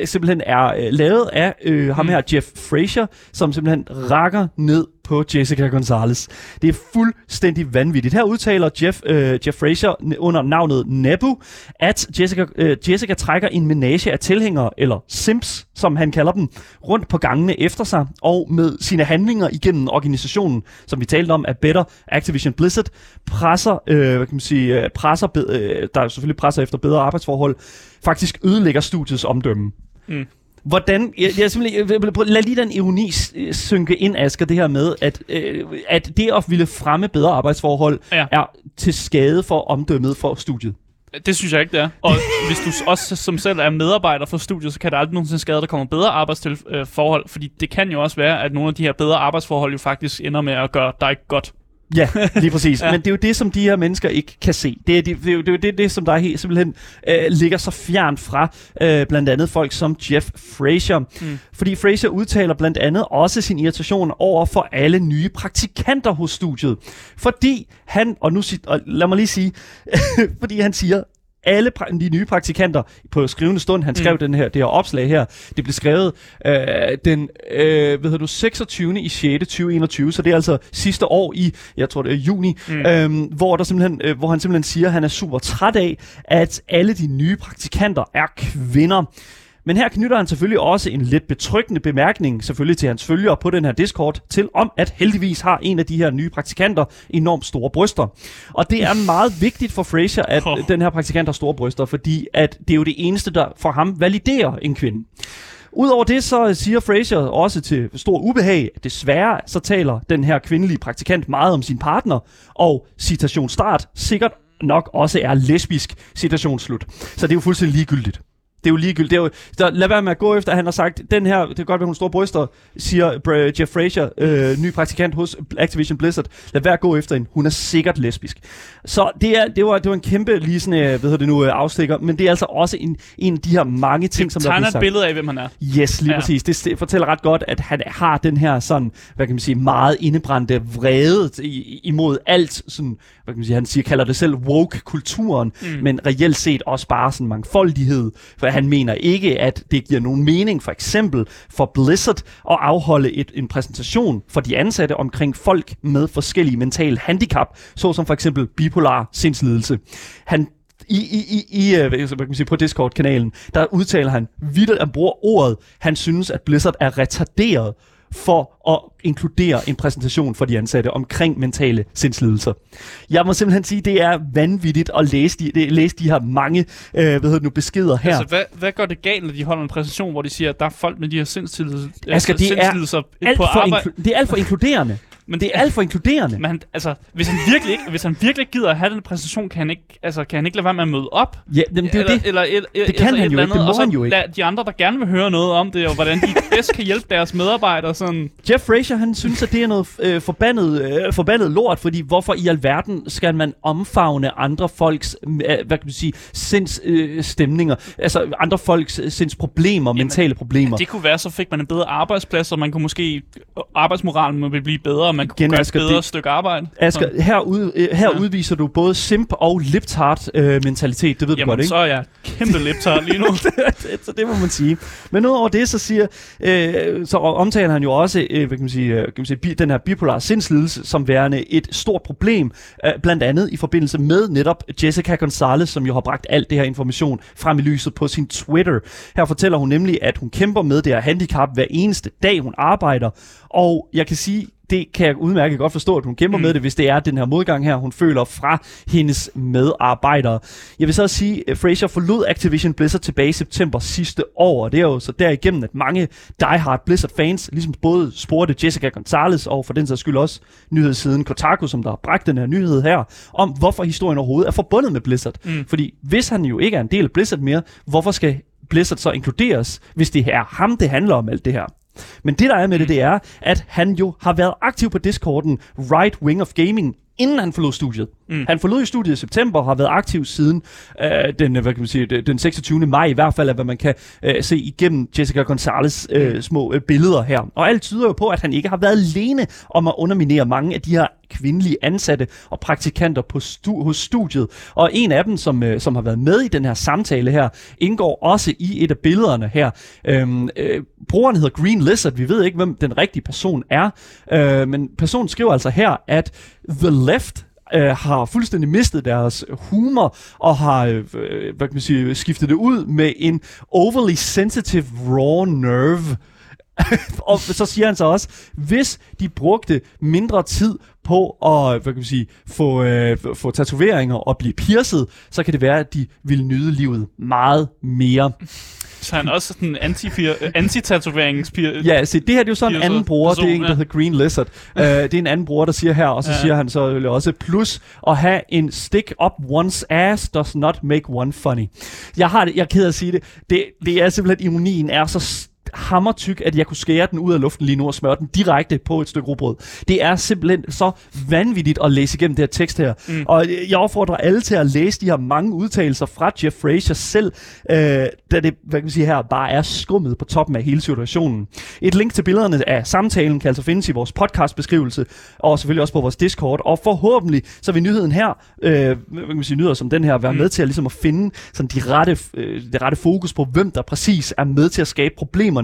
øh, simpelthen er øh, lavet af øh, ham her, Jeff Frazier, som simpelthen rakker ned på Jessica Gonzalez. Det er fuldstændig vanvittigt. Her udtaler Jeff, øh, Jeff Fraser under navnet Nebu, at Jessica, øh, Jessica trækker en menage af tilhængere, eller simps, som han kalder dem, rundt på gangene efter sig, og med sine handlinger igennem organisationen, som vi talte om, at Better Activision Blizzard, presser, øh, hvad kan man sige, øh, presser, øh, der er selvfølgelig presser efter bedre arbejdsforhold, faktisk ødelægger studiets omdømme.
Mm.
Hvordan, jeg, jeg simpelthen, jeg, prøv- lad lige den ironi synke ind, Asger, det her med, at, øh, at det at ville fremme bedre arbejdsforhold
Ja.
er til skade for omdømmet for studiet.
Det synes jeg ikke, det er. Og hvis du også som selv er medarbejder for studiet, så kan der aldrig nogensinde skade, at der kommer bedre arbejdsforhold. Fordi det kan jo også være, at nogle af de her bedre arbejdsforhold jo faktisk ender med at gøre dig godt.
Ja, lige præcis. ja. Men det er jo det, som de her mennesker ikke kan se. Det er, det, det er jo det, er jo det, det som der er helt, simpelthen øh, ligger så fjern fra øh, blandt andet folk som Jeff Frazier. Mm. Fordi Frazier udtaler blandt andet også sin irritation over for alle nye praktikanter hos studiet. Fordi han, og nu og lad mig lige sige, fordi han siger, alle pra- de nye praktikanter på skrivende stund, han skrev mm. den her, det her opslag her, det blev skrevet øh, den øh, hvad hedder du, 26. i 6. 2021, så det er altså sidste år i, jeg tror det er juni, mm. øhm, hvor, der simpelthen, øh, hvor han simpelthen siger, at han er super træt af, at alle de nye praktikanter er kvinder. Men her knytter han selvfølgelig også en lidt betryggende bemærkning, selvfølgelig til hans følgere på den her Discord, til om at heldigvis har en af de her nye praktikanter enormt store bryster. Og det er meget vigtigt for Fraser, at
Oh.
den her praktikant har store bryster, fordi at det er jo det eneste, der for ham validerer en kvinde. Udover det, så siger Fraser også til stor ubehag, at desværre så taler den her kvindelige praktikant meget om sin partner, og citation start, sikkert nok også er lesbisk, citation slut. Så det er jo fuldstændig ligegyldigt. Det er jo ligegyldigt. Det er jo, så lad være med at gå efter, at han har sagt, den her, det kan godt være, hun store bryster, siger Br- Jeff Fraser, øh, ny praktikant hos Activision Blizzard. Lad være at gå efter hende. Hun er sikkert lesbisk. Så det, er, det, var, det var en kæmpe lige sådan, øh, hvad hedder det nu, øh, afstikker, men det er altså også en, en af de her mange ting,
Det
som der bliver
tegner et
sagt.
billede af, hvem han er.
Yes, lige
Ja.
præcis. Det, det fortæller ret godt, at han har den her sådan, hvad kan man sige, meget indebrændte vrede i- imod alt, sådan, hvad kan man sige, han siger, kalder det selv woke-kulturen, mm. men reelt set også bare sådan mangfoldighed, for han mener ikke, at det giver nogen mening, for eksempel for Blizzard, at afholde et, en præsentation for de ansatte omkring folk med forskellige mentale handicap, såsom for eksempel bipolar sindslidelse. Han i, i, i, i øh, hvad kan man sige, på Discord-kanalen, der udtaler han vidt, han bruger ordet, han synes, at Blizzard er retarderet for at inkludere en præsentation for de ansatte omkring mentale sindslidelser. Jeg må simpelthen sige, det er vanvittigt at læse de, det, læse de her mange øh, hvad hedder det nu, beskeder her.
Altså, hvad, hvad går det galt, når de holder en præsentation, hvor de siger, at der er folk med de her sindslidelser,
Asger, det er
sindslidelser
alt
på
for
arbejde?
inklu- det er alt for inkluderende.
Men
Det er alt for inkluderende.
Men han, altså, hvis han virkelig ikke, hvis han virkelig gider at have den præsentation, kan han ikke, altså, kan han ikke lade være med at møde op?
Ja, jamen, det er jo
eller,
det.
Eller, eller,
Det kan han jo ikke, det må han jo ikke.
de andre, der gerne vil høre noget om det, og hvordan de bedst kan hjælpe deres medarbejdere, sådan...
Jeff Fraser, han synes, at det er noget øh, forbandet, øh, forbandet lort, fordi hvorfor i alverden skal man omfavne andre folks, øh, hvad kan man sige, sinds, øh, stemninger, altså andre folks øh, sinds problemer, mentale problemer.
Det kunne være, så fik man en bedre arbejdsplads, og man kunne måske, arbejdsmoralen må blive bedre, og man kunne
Igen,
gøre et bedre
det-
stykke arbejde.
Asger, her, ud, øh, her
Ja.
udviser du både simp og liptart øh, mentalitet, det ved du
Jamen,
godt, ikke?
så er jeg kæmpe liptart lige nu.
så det må man sige. Men udover det, så siger, øh, så omtaler han jo også, øh, hvad kan man sige, øh, kan man sige bi, den her bipolar sindslidelse som værende et stort problem, øh, blandt andet i forbindelse med netop Jessica Gonzalez, som jo har bragt alt det her information frem i lyset på sin Twitter. Her fortæller hun nemlig, at hun kæmper med det her handicap hver eneste dag, hun arbejder, og jeg kan sige, det kan jeg udmærket godt forstå, at hun kæmper mm. med det, hvis det er den her modgang her, hun føler fra hendes medarbejdere. Jeg vil så også sige, at Fraser forlod Activision Blizzard tilbage i september sidste år, og det er jo så derigennem, at mange diehard Blizzard-fans ligesom både spurgte Jessica Gonzalez og for den sags skyld også nyhedssiden Kotaku, som der har bragt den her nyhed her, om hvorfor historien overhovedet er forbundet med Blizzard. Mm. Fordi hvis han jo ikke er en del af Blizzard mere, hvorfor skal Blizzard så inkluderes, hvis det er ham, det handler om alt det her? Men det, der er med det, det er, at han jo har været aktiv på Discorden Right Wing of Gaming, inden han forlod studiet. Mm. Han forlod jo studiet i september og har været aktiv siden øh, den, hvad kan man sige, den 26. maj i hvert fald, af hvad man kan øh, se igennem Jessica Gonzalez øh, små øh, billeder her. Og alt tyder jo på, at han ikke har været alene om at underminere mange af de her kvindelige ansatte og praktikanter på stu- hos studiet. Og en af dem, som, øh, som har været med i den her samtale her, indgår også i et af billederne her. Øhm, øh, brugeren hedder Green Lizard. Vi ved ikke, hvem den rigtige person er. Øh, men personen skriver altså her, at The Left øh, har fuldstændig mistet deres humor og har øh, øh, hvad kan man sige, skiftet det ud med en overly sensitive raw nerve. og så siger han så også, hvis de brugte mindre tid på at hvad kan man sige, få, øh, få tatoveringer og blive pierced, så kan det være, at de ville nyde livet meget mere.
Så han er også sådan en anti- anti-tatoveringspir.
Ja, se, det her det er jo så en anden bruger, det er
person,
en, der
ja.
hedder Green Lizard. uh, det er en anden bruger, der siger her, og så
Ja.
siger han så også, plus at have en stick up one's ass does not make one funny. Jeg har det, jeg er ked af at sige det, det, det er simpelthen, ironien er så hammertyk, at jeg kunne skære den ud af luften lige nu og smøre den direkte på et stykke rugbrød. Det er simpelthen så vanvittigt at læse igennem det her tekst her. Mm. Og jeg opfordrer alle til at læse de her mange udtalelser fra Jeff Fraser selv, øh, da det, hvad kan man sige her, bare er skummet på toppen af hele situationen. Et link til billederne af samtalen kan altså findes i vores podcastbeskrivelse, og selvfølgelig også på vores Discord, og forhåbentlig så vil nyheden her, øh, hvad kan man sige, nyheder som den her, være mm. med til at, ligesom at finde sådan de rette, øh, det rette fokus på, hvem der præcis er med til at skabe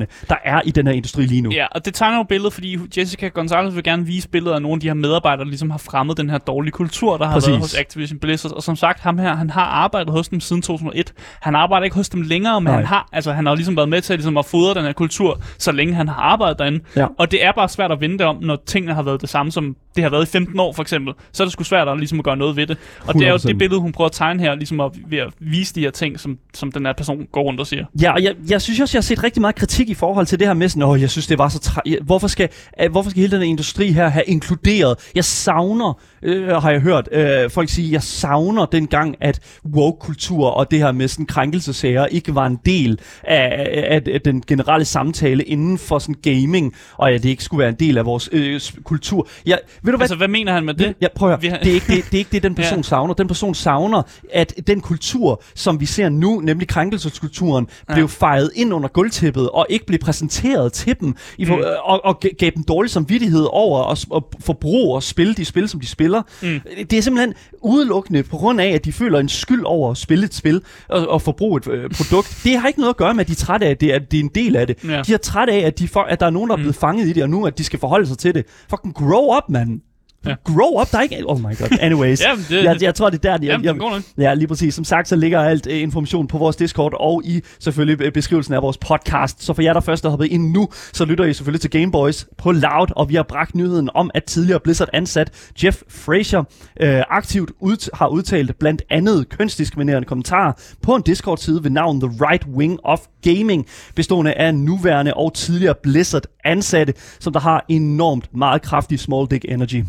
problemerne, der er i den her industri lige nu.
Ja, og det tegner jo billedet, fordi Jessica Gonzalez vil gerne vise billeder af nogle af de her medarbejdere, der ligesom har fremmet den her dårlige kultur, der har
Præcis.
været hos Activision Blizzard. Og som sagt, ham her, han har arbejdet hos dem siden 2001. Han arbejder ikke hos dem længere, men
Nej.
han har, altså, han har ligesom været med til ligesom, at fodre den her kultur, så længe han har arbejdet derinde.
Ja.
Og det er bare svært at vende det om, når tingene har været det samme, som det har været i 15 år for eksempel. Så er det sgu svært at, ligesom, at gøre noget ved det. Og det er jo
100%.
det billede, hun prøver at tegne her, ligesom at, ved at vise de her ting, som, som den her person går rundt og siger.
Ja, og jeg, jeg synes også, jeg har set rigtig meget kritik kritik i forhold til det her med sådan, åh, jeg synes, det var så træ... Hvorfor skal, øh, hvorfor skal hele den industri her have inkluderet? Jeg savner, øh, har jeg hørt øh, folk sige, jeg savner dengang, at woke-kultur og det her med sådan krænkelsesager ikke var en del af, af, af den generelle samtale inden for sådan gaming, og at det ikke skulle være en del af vores øh, kultur. Jeg, ved du hvad?
Altså, hvad mener han med det?
Ja, prøv at høre.
har-
Det er, ikke det, det er ikke det, den person
Ja.
savner. Den person savner, at den kultur, som vi ser nu, nemlig krænkelseskulturen,
ja.
blev fejret ind under gulvtæppet og ikke blev præsenteret til dem, i for,
Mm.
og, og ga- gav dem dårlig samvittighed over at, at forbruge og spille de spil, som de spiller.
Mm.
Det er simpelthen udelukkende på grund af, at de føler en skyld over at spille et spil og, og forbruge et øh, produkt. Det har ikke noget at gøre med, at de er trætte af, at det, at det er en del af det.
Ja.
De er trætte af, at, de for, at der er nogen, der er
Mm.
blevet fanget i det, og nu at de skal forholde sig til det. Fucking grow up, mand.
Ja.
Grow up, der er ikke... Oh my god. Anyways.
Jamen, det,
jeg, jeg tror, det er der, jeg,
jamen,
jeg. Ja, lige præcis. Som sagt, så ligger alt øh, information på vores Discord og i selvfølgelig øh, beskrivelsen af vores podcast. Så for jer, der først er hoppet ind nu, så lytter I selvfølgelig til Gameboys på Loud, og vi har bragt nyheden om, at tidligere Blizzard ansat Jeff Frazier øh, aktivt ud, har udtalt blandt andet kønsdiskriminerende kommentarer på en Discord-side ved navn The Right Wing of Gaming, bestående af nuværende og tidligere Blizzard ansatte, som der har enormt meget kraftig small dick energy.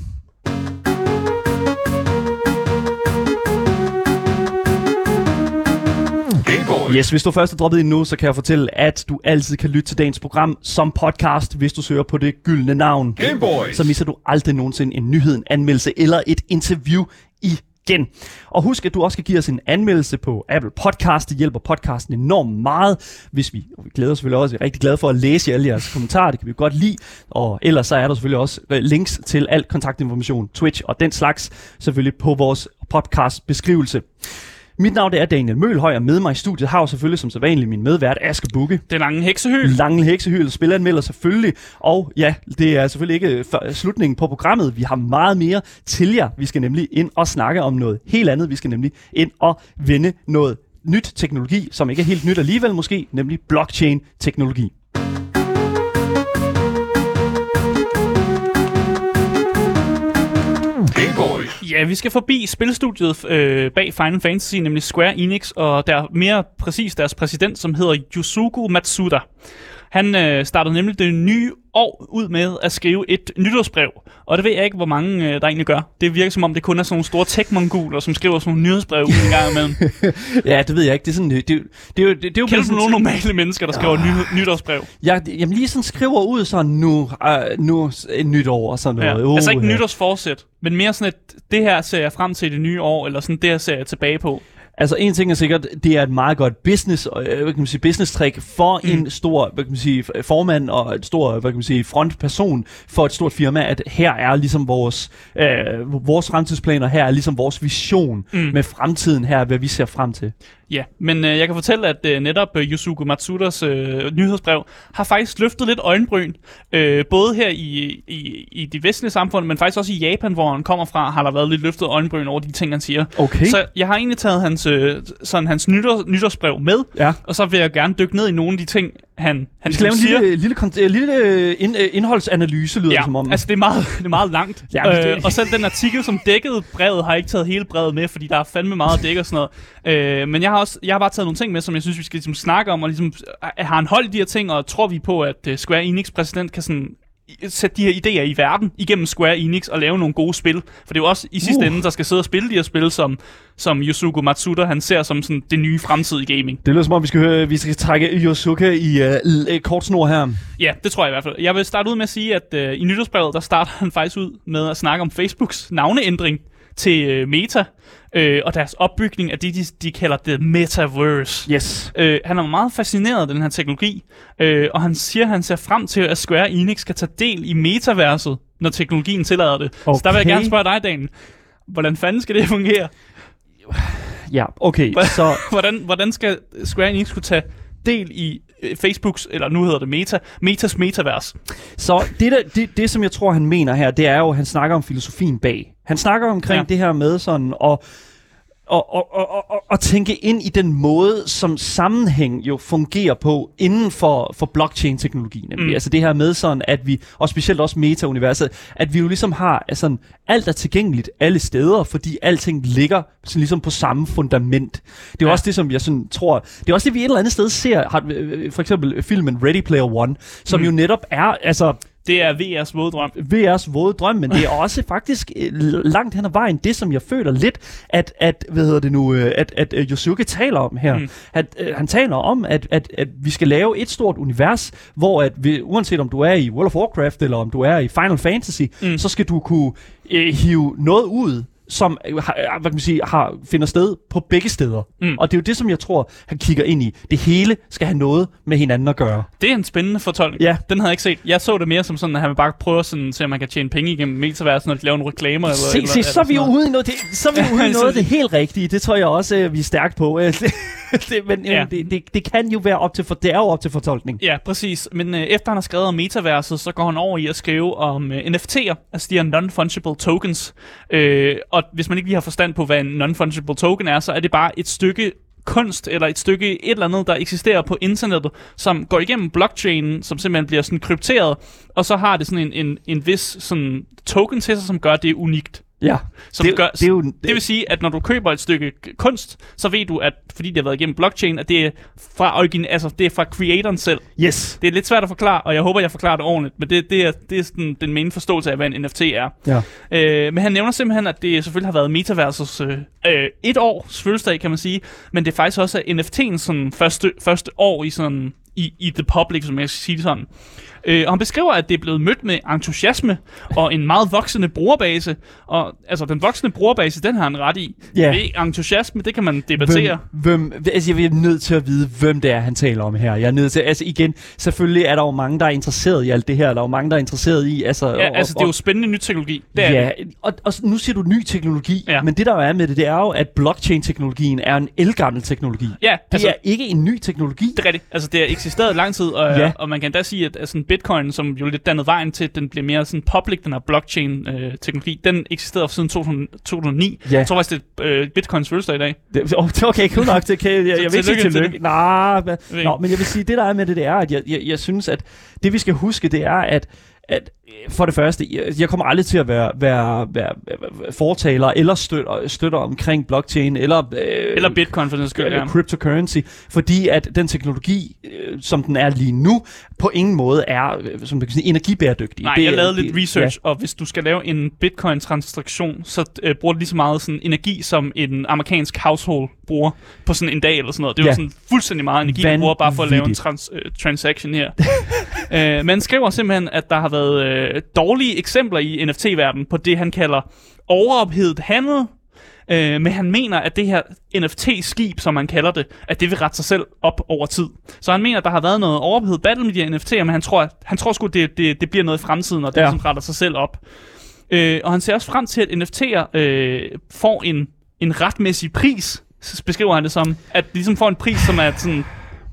Yes, hvis du først er droppet ind nu, så kan jeg fortælle, at du altid kan lytte til dagens program som podcast, hvis du søger på det gyldne navn.
Gameboys.
Så misser du aldrig nogensinde en nyhed, en anmeldelse eller et interview igen. Og husk, at du også kan give os en anmeldelse på Apple Podcast. Det hjælper podcasten enormt meget. Hvis vi, og vi glæder os selvfølgelig også, vi er rigtig glade for at læse alle jeres kommentarer. Det kan vi godt lide. Og ellers så er der selvfølgelig også øh, links til al kontaktinformation, Twitch og den slags, selvfølgelig på vores podcast beskrivelse. Mit navn det er Daniel Mølhøj, og med mig i studiet har jo selvfølgelig som sædvanligt min medvært Aske Bukke.
Det lange heksehyl.
Lange heksehyl, spilanmelder selvfølgelig. Og ja, det er selvfølgelig ikke f- slutningen på programmet. Vi har meget mere til jer. Vi skal nemlig ind og snakke om noget helt andet. Vi skal nemlig ind og vende noget nyt teknologi, som ikke er helt nyt alligevel måske, nemlig blockchain-teknologi.
Ja, vi skal forbi spilstudiet øh, bag Final Fantasy, nemlig Square Enix, og der mere præcis deres præsident, som hedder Yusuke Matsuda. Han øh, startede nemlig det nye år ud med at skrive et nytårsbrev, og det ved jeg ikke, hvor mange øh, der egentlig gør. Det virker som om, det kun er sådan nogle store tech-mongoler, som skriver sådan nogle nyhedsbrev ud en gang imellem.
Ja, det ved jeg ikke. Det er sådan, det, det, det, er jo- det, det er jo
Kender du nogle normale mennesker, der skriver ny, nytårsbrev?
Jeg, jamen lige sådan skriver ud sådan nu, uh, nu et nyt år og sådan
Ja.
noget.
Altså ikke
Uha.
nytårsforsæt, men mere sådan et, det her ser jeg frem til det nye år, eller sådan det her ser jeg tilbage på.
Altså en ting er sikkert, det er et meget godt business, øh, hvad kan man sige, business trick for
Mm.
en stor, hvad kan man sige, formand og et stor, hvad kan man sige, frontperson for et stort firma, at her er ligesom vores, øh, vores fremtidsplaner, her er ligesom vores vision
Mm.
mm. med fremtiden, her er hvad vi ser frem til.
Ja, men øh, jeg kan fortælle, at øh, netop øh, Yusuke Matsudas øh, nyhedsbrev har faktisk løftet lidt øjenbryn. Øh, både her i, i, i de vestlige samfund, men faktisk også i Japan, hvor han kommer fra, har der været lidt løftet øjenbryn over de ting, han siger.
Okay.
Så jeg har egentlig taget hans, øh, sådan hans nytår, nytårsbrev med,
ja.
og så vil jeg gerne dykke ned i nogle af de ting, han, han
Vi skal lave en lille, lille, kont- øh, lille øh, ind, øh, indholdsanalyse, lyder
Ja,
det som om.
altså det er meget, det er meget langt.
Ja,
øh, og selv den artikel, som dækkede brevet, har jeg ikke taget hele brevet med, fordi der er fandme meget at dække og sådan noget. Øh, men jeg har, også, jeg har bare taget nogle ting med, som jeg synes, vi skal ligesom, snakke om, og ligesom, øh, har han holdt de her ting, og tror vi på, at øh, Square Enix præsident kan sådan i- sætte de her idéer i verden igennem Square Enix og lave nogle gode spil. For det er jo også i sidste
Uh.
ende, der skal sidde og spille de her spil, som, som Yusuke Matsuda han ser som sådan det nye fremtid i gaming.
Det lyder som om, vi skal, høre, vi skal trække Yosuke i uh, kort snor her.
Ja, det tror jeg i hvert fald. Jeg vil starte ud med at sige, at øh, i nytårsbrevet, der starter han faktisk ud med at snakke om Facebooks navneændring til øh, Meta, øh, og deres opbygning af det, de, de kalder det Metaverse.
Yes.
Øh, han er meget fascineret af den her teknologi, øh, og han siger, at han ser frem til, at Square Enix skal tage del i metaverset, når teknologien tillader det. Okay. Så der vil jeg gerne spørge dig, Daniel. Hvordan fanden skal det fungere?
Ja, okay.
Hvad?
Så
Hvordan, hvordan skal Square Enix kunne tage del i Facebooks, eller nu hedder det Meta, Metas metavers?
Så det, der, det, det, som jeg tror, han mener her, det er jo, at han snakker om filosofien bag. Han snakker omkring
Ja.
ja. det her med sådan, og og, og, og, og, og tænke ind i den måde, som sammenhæng jo fungerer på inden for, for blockchain-teknologi. Nemlig. Mm. Altså det her med sådan, at vi, og specielt også meta-universet, at vi jo ligesom har, altså, alt er tilgængeligt alle steder, fordi alting ligger sådan ligesom på samme fundament. Det er
Ja.
også det, som jeg sådan tror, det er også det, vi et eller andet sted ser, har, øh, for eksempel filmen Ready Player One, som mm. jo netop er, altså,
Det er VR's våde drøm.
VR's våde drøm, men det er også faktisk øh, langt hen ad vejen det, som jeg føler lidt, at, at hvad hedder det nu, øh, at, at øh, Yosuke taler om her.
Mm.
At, øh, han taler om, at, at, at vi skal lave et stort univers, hvor at vi, uanset om du er i World of Warcraft, eller om du er i Final Fantasy,
Mm.
mm. så skal du kunne øh, hive noget ud, som øh, har, hvad kan man sige, har, finder sted på begge steder.
Mm.
Og det er jo det, som jeg tror, han kigger ind i. Det hele skal have noget med hinanden at gøre.
Det er en spændende fortolkning.
Ja.
Den havde jeg ikke set. Jeg så det mere som sådan, at han bare prøve sådan, se, om man kan tjene penge igennem metaversen, når de laver nogle reklamer. Eller,
Se,
eller,
se, så er vi jo
sådan noget.
ude i noget, det, så er vi ude i noget af det helt rigtige. Det tror jeg også, øh, vi er stærkt på. Det, men
ja.
det, det, det, kan jo være op til, for det er jo op til fortolkning.
Ja, præcis. Men øh, efter han har skrevet om metaverset, så går han over i at skrive om øh, NFT'er, altså de her non-fungible tokens. Øh, og hvis man ikke lige har forstand på, hvad en non-fungible token er, så er det bare et stykke kunst, eller et stykke et eller andet, der eksisterer på internettet, som går igennem blockchainen, som simpelthen bliver sådan krypteret, og så har det sådan en, en, en vis sådan token til sig, som gør det unikt.
Ja,
Som
det,
gør,
det er jo...
det vil sige, at når du køber et stykke kunst, så ved du, at fordi det har været igennem blockchain, at det er fra, origin, altså, det er fra creatoren selv.
Yes.
Det er lidt svært at forklare, og jeg håber, jeg forklarer det ordentligt, men det, det er, det er sådan, den main forståelse af, hvad en NFT er.
Ja.
Øh, men han nævner simpelthen, at det selvfølgelig har været metaversets øh, øh, et års fødselsdag, kan man sige, men det er faktisk også NFT'ens sådan, første, første år i, sådan, i, i the public, som jeg skal sige det sådan. Øh, og han beskriver, at det er blevet mødt med entusiasme og en meget voksende brugerbase. Og altså, den voksende brugerbase, den har han ret i.
Ja.
Det er entusiasme, det kan man debattere.
Hvem, hvem, altså jeg er nødt til at vide, hvem det er, han taler om her. Jeg er nødt til, altså igen, selvfølgelig er der jo mange, der er interesseret i alt det her. Der er jo mange, der er interesseret i, altså...
Ja,
og-
altså, det er jo spændende ny teknologi. Det er
ja,
det.
og, og nu siger du ny teknologi,
Ja.
men det der er med det, det er jo, at blockchain-teknologien er en elgammel teknologi.
Ja,
Det
altså,
er ikke en ny teknologi.
Det er rigtigt. Altså, det har eksisteret lang tid, og, ja. Og man kan da sige, at, sådan Bitcoin, som jo lidt dannede vejen til, at den bliver mere sådan public, den her blockchain-teknologi, den eksisterede siden 2000, 2009.
Ja.
Jeg tror faktisk, det er øh, Bitcoins fødselsdag i dag.
Det, oh, okay, cool nok. Det kan, jeg, jeg, jeg vil ikke sige
tillykke til.
Nej, men, nå, men jeg vil sige, det der er med det, det er, at jeg, jeg, jeg synes, at det vi skal huske, det er, at at øh, for det første, jeg, kommer aldrig til at være, være, være, være fortaler eller støtter, støtter omkring blockchain eller, øh,
Eller Bitcoin, for den skyld.
eller
Ja.
cryptocurrency, fordi at den teknologi, øh, som den er lige nu, på ingen måde er øh, som man kan sige, energibæredygtig.
Nej,
Det
jeg lavede
det-
lidt research, og hvis du skal lave en Bitcoin-transaktion, så øh, bruger det lige så meget sådan energi, som en amerikansk household bruger på sådan en dag eller sådan noget. Det er jo
Ja.
sådan fuldstændig meget energi, man bruger bare for at lave en
Vanvittigt.
trans, øh, transaction her. øh, man skriver simpelthen, at der har været øh, dårlige eksempler i NFT-verdenen på det, han kalder overophedet handel, Øh, men han mener, at det her NFT-skib, som man kalder det, at det vil rette sig selv op over tid. Så han mener, at der har været noget overophedet battle med de her NFT'er, men han tror, at, han tror sgu, det, det, det bliver noget i fremtiden, og det
Ja.
ligesom retter sig selv op. Øh, og han ser også frem til, at NFT'er øh, får en, en retmæssig pris, så beskriver han det som, at de ligesom får en pris, som er sådan,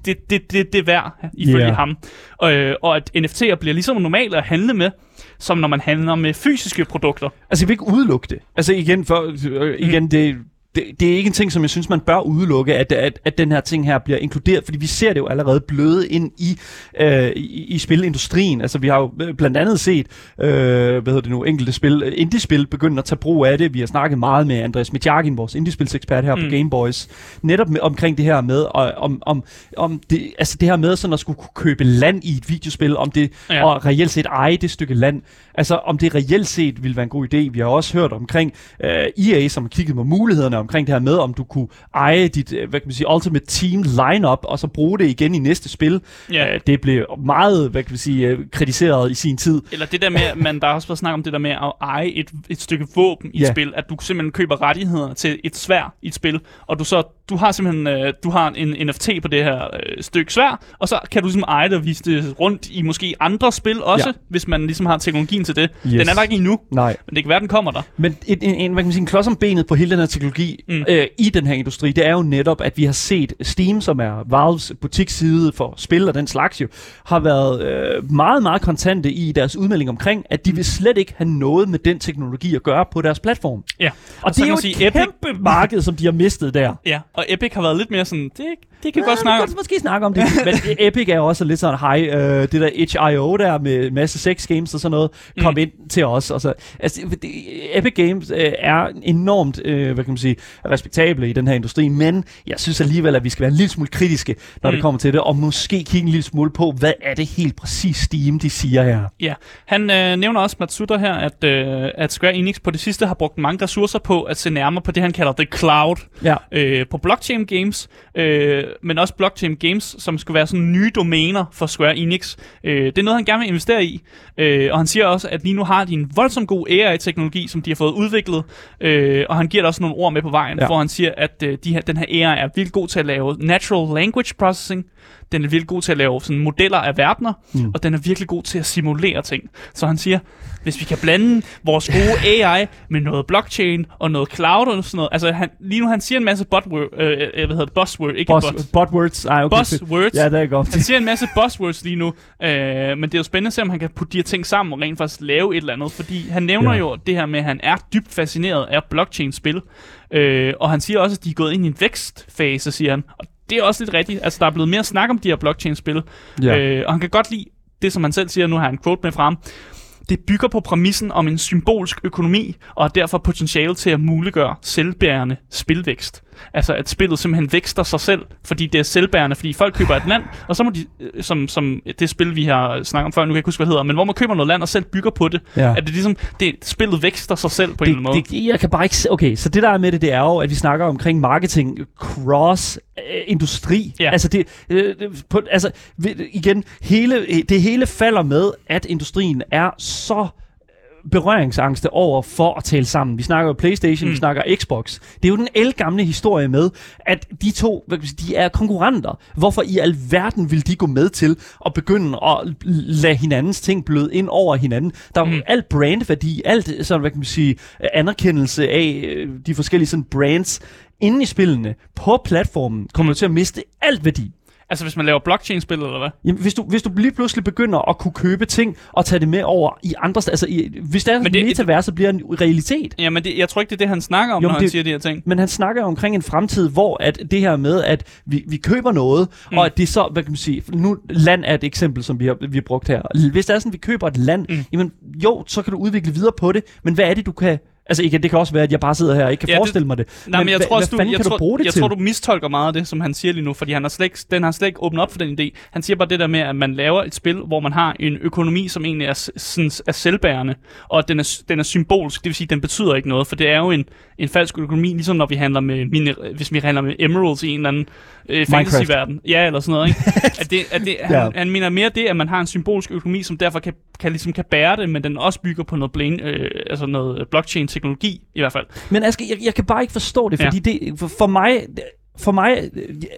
det, det, det, det er værd, ifølge yeah. ham. Øh, og at NFT'er bliver ligesom normalt at handle med, som når man handler med fysiske produkter.
Altså, jeg vil ikke udelukke det. Altså, igen, for, øh, igen mm. det, det, det er ikke en ting, som jeg synes, man bør udelukke, at, at, at den her ting her bliver inkluderet, fordi vi ser det jo allerede bløde ind i, øh, i, i spilindustrien. Altså, vi har jo øh, blandt andet set, øh, hvad hedder det nu, enkelte spil, øh, indie-spil begynde at tage brug af det. Vi har snakket meget med Andreas Mitjagin, vores indie-spilsekspert her mm. på Gameboys, netop med, omkring det her med, og, om, om, om det, altså det her med sådan at skulle kunne købe land i et videospil, om det,
ja.
og reelt set eje det stykke land. Altså, om det reelt set ville være en god idé. Vi har også hørt omkring øh, EA, som har kigget på mulighederne omkring det her med, om du kunne eje dit, øh, hvad kan man sige, Ultimate Team lineup, og så bruge det igen i næste spil.
Ja.
Øh, det blev meget, hvad kan man sige, øh, kritiseret i sin tid.
Eller det der med, man, der har også været snak om det der med at eje et, et stykke våben i et
Ja.
spil, at du simpelthen køber rettigheder til et svær i et spil, og du så du har simpelthen øh, du har en NFT på det her øh, stykke svær, og så kan du ligesom eje det og vise det rundt i måske andre spil også,
Ja.
hvis man ligesom har teknologien til det.
Yes.
Den er der ikke endnu,
Nej.
men det kan være, den kommer der.
Men en, en, en, hvad kan man sige, en klods om benet på hele den her teknologi mm.
Mm.
øh, i den her industri, det er jo netop, at vi har set Steam, som er Valves butiksside for spil og den slags jo, har været øh, meget, meget kontante i deres udmelding omkring, at de vil slet ikke have noget med den teknologi at gøre på deres platform.
Ja.
Og, og det er jo et
sige, Epic-
kæmpe marked, som de har mistet der.
Ja, og Epic har været lidt mere sådan, det, det kan vi godt
Ja,
snakke
vi
om.
kan måske snakke om det. Men Epic er også lidt sådan, hej, øh, det der itch.io der med masse sex games og sådan noget, kom
Mm.
ind til os. Og så, altså, det, Epic Games øh, er enormt, øh, hvad kan man sige, respektable i den her industri, men jeg synes alligevel, at vi skal være en lille smule kritiske, når mm. det
Mm.
kommer til det, og måske kigge en lille smule på, hvad er det helt præcis Steam, de siger her.
Ja, han øh, nævner også Matsuda her, at, øh, at Square Enix på det sidste har brugt mange ressourcer på at se nærmere på det, han kalder The Cloud,
Ja.
øh, på blockchain games, øh, men også blockchain games, som skulle være sådan nye domæner for Square Enix. Øh, det er noget, han gerne vil investere i, øh, og han siger også, at lige nu har de en voldsom god AI-teknologi, som de har fået udviklet, øh, og han giver der også nogle ord med på vejen,
ja.
hvor han siger, at øh, de her, den her AI er vildt god til at lave natural language processing, den er virkelig god til at lave sådan modeller af verdener,
Mm.
og den er virkelig god til at simulere ting. Så han siger, hvis vi kan blande vores gode AI med noget blockchain og noget cloud og sådan noget. Altså han, lige nu han siger en masse buzzword, øh, øh, hvad hedder det, buzzword, ikke buzz.
buzzwords. Ej, okay.
Buzzwords.
Ja, det er godt.
Han siger en masse buzzwords lige nu, øh, men det er jo spændende at se, om han kan putte de her ting sammen og rent faktisk lave et eller andet, fordi han nævner
ja.
jo det her med, at han er dybt fascineret af blockchain-spil, øh, og han siger også, at de er gået ind i en vækstfase, siger han, og det er også lidt rigtigt. Altså, der er blevet mere snak om de her blockchain-spil,
Ja.
øh, og han kan godt lide det, som han selv siger, nu har han en quote med frem, det bygger på præmissen om en symbolsk økonomi, og har derfor potentiale til at muliggøre selvbærende spilvækst. Altså at spillet simpelthen vækster sig selv, fordi det er selvbærende, fordi folk køber et land, og så må de, øh, som, som det spil, vi har snakket om før, nu kan jeg ikke huske, hvad det hedder, men hvor man køber noget land og selv bygger på det,
Ja.
at det ligesom, det, spillet vækster sig selv på en eller anden måde.
det, det, jeg kan bare ikke se, okay, så det der er med det, det er jo, at vi snakker omkring marketing cross øh, industri.
Ja.
Altså det, øh, det- på, altså igen, hele, det hele falder med, at industrien er så berøringsangste over for at tale sammen. Vi snakker jo Playstation, mm. vi snakker Xbox. Det er jo den elgamle historie med, at de to, hvad kan sige, de er konkurrenter. Hvorfor i alverden vil de gå med til at begynde at lade hinandens ting bløde ind over hinanden? Der er mm. Alt brandværdi, alt sådan, hvad kan man sige, anerkendelse af øh, de forskellige sådan brands inde i spillene på platformen, kommer mm. til at miste alt værdi.
Altså hvis man laver blockchain-spil, eller hvad?
Jamen, hvis, du, hvis du lige pludselig begynder at kunne købe ting og tage det med over i andre altså i, hvis det er
Men
Men
det-
metaverset bliver en realitet.
Jamen det, jeg tror ikke, det er det, han snakker om,
Jo, men
når det... han siger de her ting.
Men han snakker jo omkring en fremtid, hvor at det her med, at vi, vi køber noget, mm. Og at det så, hvad kan man sige, nu land er et eksempel, som vi har, vi har brugt her. Hvis det er sådan, vi køber et land. Mm. jamen jo, så kan du udvikle videre på det, men hvad er det, du kan... Altså igen, det kan også være, at jeg bare sidder her og ikke kan
Ja,
ja,
det-
forestille mig det.
Nej, men, jeg
hvad,
tror også, du, jeg, tror,
du bruge det
jeg
til?
tror, du mistolker meget af det, som han siger lige nu, fordi han har slet ikke, den har slet ikke åbnet op for den idé. Han siger bare det der med, at man laver et spil, hvor man har en økonomi, som egentlig er, sådan, er selvbærende, og den er, den er symbolsk, det vil sige, at den betyder ikke noget, for det er jo en, en falsk økonomi, ligesom når vi handler med, miner- hvis vi handler med emeralds i en eller anden øh, fantasy-verden. Ja, eller sådan noget, ikke? at det, at det, han,
Ja.
han mener mere det, at man har en symbolsk økonomi, som derfor kan, kan, ligesom kan bære det, men den også bygger på noget, blane, øh, altså noget blockchain-teknologi, i hvert fald.
Men Asger, jeg, jeg kan bare ikke forstå det,
Ja.
fordi det, for, for mig... For mig,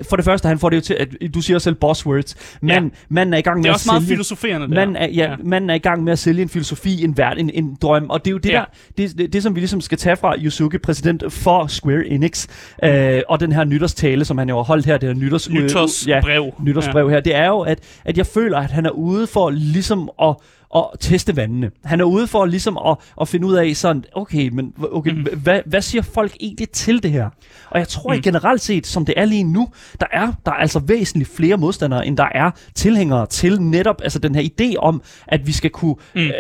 for det første, han får det jo til, at du siger selv buzzwords. Man,
Ja.
Manden er i gang med
Det er
at
også meget
sælge...
filosoferende, der.
Man er, ja, ja. manden er i gang med at sælge en filosofi, en verden, en, en drøm, og det er jo det
Ja.
der, det, det, det, som vi ligesom skal tage fra Yusuke, præsident for Square Enix, øh, og den her nytårstale, som han jo har holdt her, det her nytårs,
Nytårsbrev.
ja, nytårsbrev ja. her, det er jo, at, at jeg føler, at han er ude for ligesom at at teste vandene. Han er ude for ligesom at, at finde ud af sådan, okay, men okay, mm. hvad, hvad siger folk egentlig til det her? Og jeg tror mm. Generelt set, som det er lige nu, der er der er altså væsentligt flere modstandere, end der er tilhængere til netop altså den her idé om, at vi skal kunne, mm. Øh,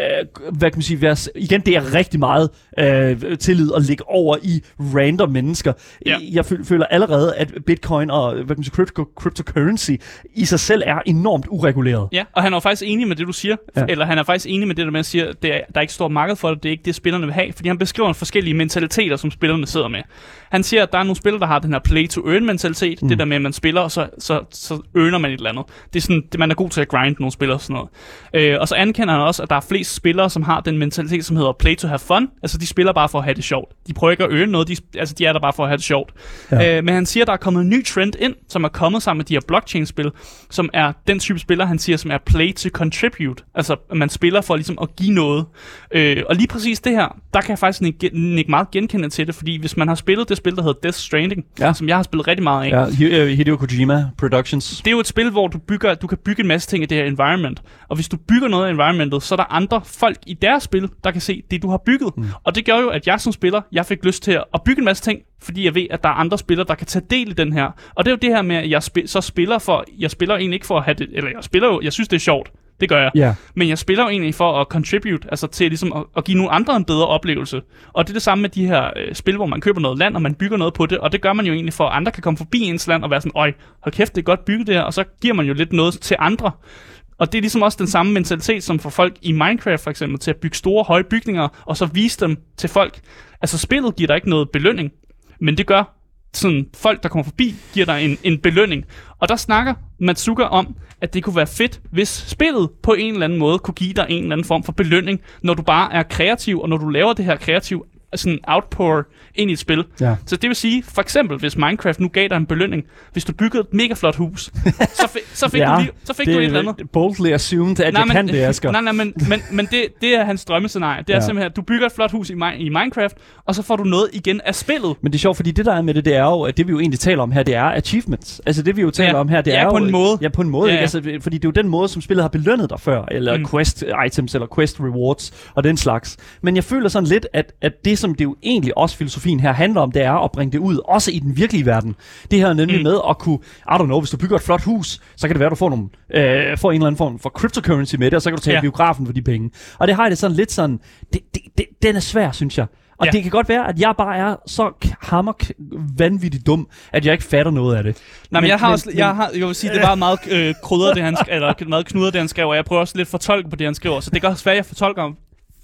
hvad kan man sige, være, igen, det er rigtig meget øh, tillid at lægge over i random mennesker.
Ja.
Jeg føl- føler allerede, at bitcoin og hvad kan man sige, crypto, cryptocurrency i sig selv er enormt ureguleret.
Ja, og han er jo faktisk enig med det, du siger.
Ja.
Eller han han er faktisk enig med det der med at sige, at det er, der er ikke stort marked for det, det er ikke det, spillerne vil have, fordi han beskriver forskellige mentaliteter, som spillerne sidder med. Han siger, at der er nogle spillere, der har den her play-to-earn-mentalitet, mm. det der med, at man spiller, og så, så, så earner man et eller andet. Det er sådan, det, man er god til at grind nogle spillere og sådan noget. Øh, og så anerkender han også, at der er flest spillere, som har den mentalitet, som hedder play-to-have fun. Altså, de spiller bare for at have det sjovt. De prøver ikke at earn noget, de, altså, de er der bare for at have det sjovt. Ja. Øh, men han siger, at der er kommet en ny trend ind, som er kommet sammen med de her blockchain-spil, som er den type spiller, han siger, som er play to contribute. Altså, at man spiller for ligesom at give noget. Øh, og lige præcis det her, der kan jeg faktisk ikke, ikke meget genkende til det, fordi hvis man har spillet det spil, der hedder Death Stranding, ja. som jeg har spillet rigtig meget af.
Ja, øh, Hideo Kojima Productions.
Det er jo et spil, hvor du, bygger, du kan bygge en masse ting i det her environment. Og hvis du bygger noget af environmentet, så er der andre folk i deres spil, der kan se det, du har bygget. Mm. Og det gør jo, at jeg som spiller, jeg fik lyst til at bygge en masse ting, fordi jeg ved, at der er andre spillere, der kan tage del i den her. Og det er jo det her med, at jeg sp- så spiller for, jeg spiller egentlig ikke for at have det, eller jeg spiller jo, jeg synes det er sjovt, det gør jeg.
Yeah.
Men jeg spiller jo egentlig for at contribute, altså til ligesom at, at give nogle andre en bedre oplevelse. Og det er det samme med de her øh, spil, hvor man køber noget land, og man bygger noget på det, og det gør man jo egentlig for, at andre kan komme forbi ens land og være sådan, øj, hold kæft, det er godt bygget det her, og så giver man jo lidt noget til andre. Og det er ligesom også den samme mentalitet, som for folk i Minecraft for eksempel, til at bygge store, høje bygninger, og så vise dem til folk. Altså spillet giver dig ikke noget belønning, men det gør sådan folk, der kommer forbi, giver dig en, en belønning. Og der snakker Matsuka om, at det kunne være fedt, hvis spillet på en eller anden måde kunne give dig en eller anden form for belønning, når du bare er kreativ, og når du laver det her kreativ sådan outpour ind i et spil.
Ja.
Så det vil sige, for eksempel, hvis Minecraft nu gav dig en belønning, hvis du byggede et mega flot hus, så, fi, så fik,
ja,
du, lige, så fik
det
du et
er
eller andet.
boldly assumed, at nej, jeg
men,
kan det, Asger.
Nej, nej, men, men, men det, det er hans drømmescenarie. Det er
Ja.
simpelthen, at du bygger et flot hus i, i Minecraft, og så får du noget igen af spillet.
Men det er sjovt, fordi det der er med det, det er jo, at det vi jo egentlig taler om her, det er achievements. Altså det vi jo taler
Ja.
om her, det
Ja,
er jo...
på en måde.
Ja, på en måde.
Ja.
Ikke? Altså, fordi det er jo den måde, som spillet har belønnet dig før, eller. Mm. quest items, eller quest rewards, og den slags. Men jeg føler sådan lidt, at, at det, som det jo egentlig også filosofien her handler om, det er at bringe det ud, også i den virkelige verden. Det her nemlig mm. Med at kunne, I don't know, hvis du bygger et flot hus, så kan det være, at du får, nogle, øh, får en eller anden form for cryptocurrency med det, og så kan du tage ja. Biografen for de penge. Og det har jeg det sådan lidt sådan, det, det, det, den er svær, synes jeg. Og ja. Det kan godt være, at jeg bare er så hammer vanvittigt dum, at jeg ikke fatter noget af det.
Nej, men,
Men-
jeg har
men-
også, jeg, har, jeg vil sige, det var meget øh, krydret, det han eller meget knudret, det han skrev, og jeg prøver også lidt at fortolke på det, han skriver, så det kan også være, at jeg fortolker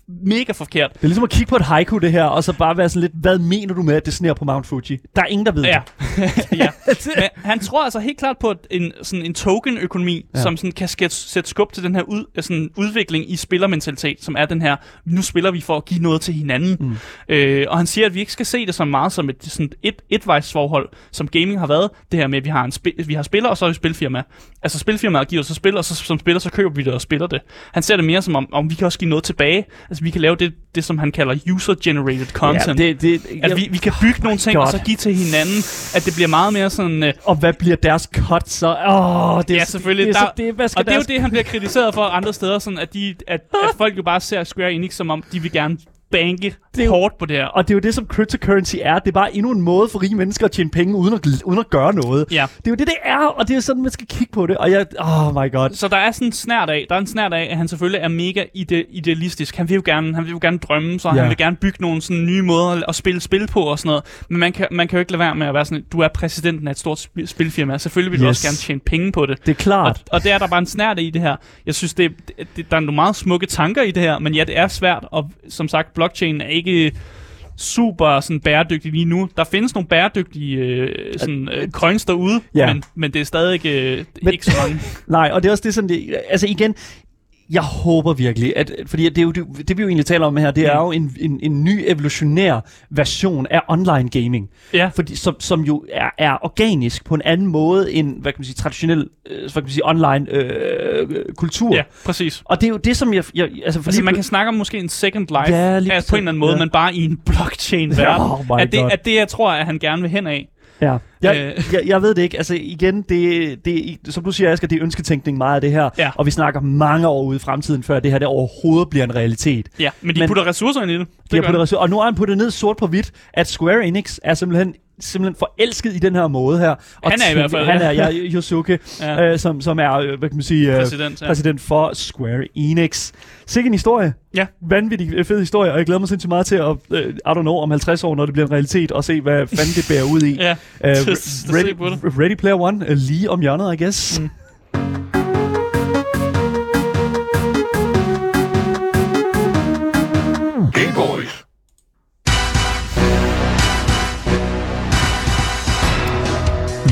mega forkert.
Det er ligesom at kigge på et haiku, det her, og så bare være sådan lidt, hvad mener du med, at det sneer på Mount Fuji? Der er ingen, der ved
Ja.
det.
ja. Men han tror altså helt klart på en, sådan en token-økonomi,
Ja.
som sådan kan sætte skub til den her ud, øh, sådan udvikling i spillermentalitet, som er den her, nu spiller vi for at give noget til hinanden. Mm. Øh, og han siger, at vi ikke skal se det så meget som et sådan et, etvejsforhold, som gaming har været. Det her med, at vi har, en spi- vi har spiller, og så er vi spilfirma. Altså spilfirmaet giver os så spil, og så, som spiller, så køber vi det og spiller det. Han ser det mere som om, om vi kan også give noget tilbage. Altså vi kan lave det, det som han kalder user-generated content.
Ja, det, det,
At vi, vi kan bygge nogle ting, og så
God.
give til hinanden. At det bliver meget mere sådan... Øh,
Og hvad bliver deres cut så? Åh, det er,
Ja, selvfølgelig.
Det er, så,
Der-
det, hvad skal
og det er jo
deres...
det, han bliver kritiseret for andre steder, sådan at, de, at, at folk jo bare ser Square Enix som om, de vil gerne banke
Det er jo-
hårdt på det her.
Og det er jo det, som cryptocurrency er. Det er bare endnu en måde for rige mennesker at tjene penge uden at, uden at gøre noget.
Ja.
Det er jo det, det er, og det er sådan, man skal kigge på det. Og jeg, oh my god.
Så der er sådan en snært af, der er en snært af, at han selvfølgelig er mega ide- idealistisk. Han vil jo gerne, han vil jo gerne drømme, så
Ja.
han vil gerne bygge nogle sådan nye måder at spille spil på og sådan noget. Men man kan, man kan jo ikke lade være med at være sådan, du er præsidenten af et stort sp- spilfirma. Selvfølgelig vil du
Yes.
også gerne tjene penge på det.
Det er klart.
Og, og det er der bare en snært i det her. Jeg synes, det, det, det, der er nogle meget smukke tanker i det her, men ja, det er svært, og som sagt, blockchain er ikke super sådan bæredygtig lige nu. Der findes nogle bæredygtige øh, sådan, øh, coins derude,
Ja.
men, men det er stadig ikke, øh,
Men-
ikke så mange.
Nej, og det er også det sådan, det, altså igen, jeg håber virkelig, at, fordi det, er jo, det, det vi jo egentlig taler om her, det er
Mm.
jo en, en, en ny evolutionær version af online gaming,
Ja.
fordi, som, som jo er, er organisk på en anden måde end, hvad kan man sige, traditionel, øh, hvad kan man sige, online øh, kultur.
Ja, præcis.
Og det er jo det, som jeg... jeg altså, fordi
Altså, man kan snakke om måske en second life,
Ja, lige
altså, på en eller anden måde,
ja.
men bare i en blockchain-verden.
Oh my
at, det,
God.
at det, jeg tror, at han gerne vil hen af.
Ja, jeg,
Øh.
jeg, jeg ved det ikke. Altså igen, det, det, som du siger, Asger, det er ønsketænkning meget af det her.
Ja.
Og vi snakker mange år ude i fremtiden, før det her det overhovedet bliver en realitet.
Ja, men de
Men-
putter ressourcer ind i det.
De
det
har
gør
puttet
de.
ressourcer, og nu har han puttet ned sort på hvidt, at Square Enix er simpelthen simpelthen forelsket i den her måde her. Og
Han er i hvert fald,
Han er, ja, Yosuke,
Ja.
øh, som, som er, øh, hvad kan man sige, øh,
Præsident, ja.
præsident for Square Enix. Sikke en historie.
Ja.
Vanvittig øh, fed historie, og jeg glæder mig sindssygt meget til at, øh, I don't know, om 50 år, når det bliver en realitet, og se, hvad fanden det bærer ud i.
Ja,
Øh,
at, at
Ready, se
på det.
Ready Player One, uh, lige om hjørnet, I guess.
Mm.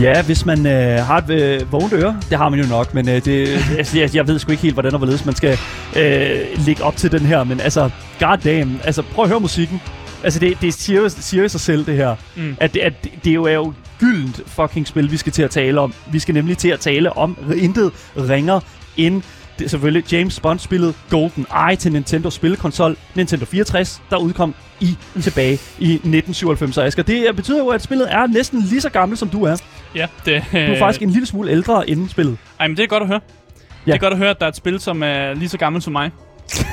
Ja, hvis man øh, har et øh, vågent øre, det har man jo nok, men øh, det, altså, jeg, jeg ved sgu ikke helt, hvordan og hvorledes man skal øh, lægge op til den her, men altså, goddamn, altså prøv at høre musikken. Altså, det, det siger, siger sig selv, det her.
Mm.
At, at det, det er jo, er jo gyldent fucking spil, vi skal til at tale om. Vi skal nemlig til at tale om intet ringer end det er selvfølgelig James Bond-spillet Golden Eye til Nintendo spillekonsol Nintendo 64, der udkom i tilbage i 1997. Og Asger, det betyder jo, at spillet er næsten lige så gammelt, som du er.
Ja, det,
Du er faktisk en lille smule ældre inden spillet.
Ej, men det er godt at høre. Ja. Det er godt at høre, at der er et spil, som er lige så gammelt som mig.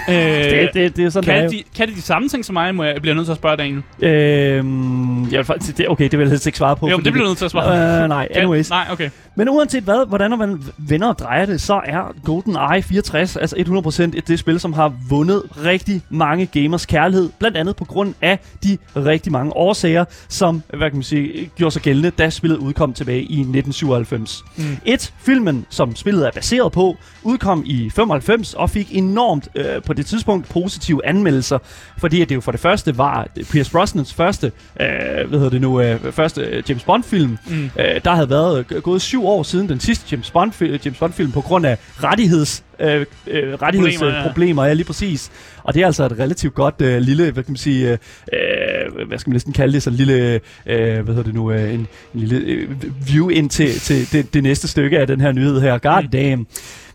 Øh,
Det, det, det er sådan,
kan,
det
de, kan de de samme ting som mig, må jeg, bliver nødt til at spørge Daniel.
er. Øhm, jeg vil faktisk, det, okay, det vil jeg helst ikke svare på.
Jo, det bliver nødt til at svare.
Øh, nej,
Kan-
anyways.
Nej, okay.
Men uanset hvad, hvordan man vender og drejer det, så er GoldenEye 64 altså 100% et det spil, som har vundet rigtig mange gamers kærlighed. Blandt andet på grund af de rigtig mange årsager, som hvad kan man sige, gjorde sig gældende, da spillet udkom tilbage i 1997. Mm. Et, filmen, som spillet er baseret på, udkom i 95 og fik enormt øh, på det tidspunkt positive anmeldelser, fordi at det jo for det første var Pierce Brosnans første, øh, hvad hedder det nu, øh, første øh, James Bond-film. Mm. Øh, der havde været øh, gået syv år siden den sidste James Bond-film, James Bond-film på grund af rettigheds, øh, øh, rettighedsproblemer,
ja.
ja. lige præcis. Og det er altså et relativt godt øh, lille, hvad kan man sige, øh, øh, hvad skal man næsten kalde det, sådan en lille, øh, hvad hedder det nu, øh, en, en lille øh, view ind til, til det, det næste stykke af den her nyhed her. God damn.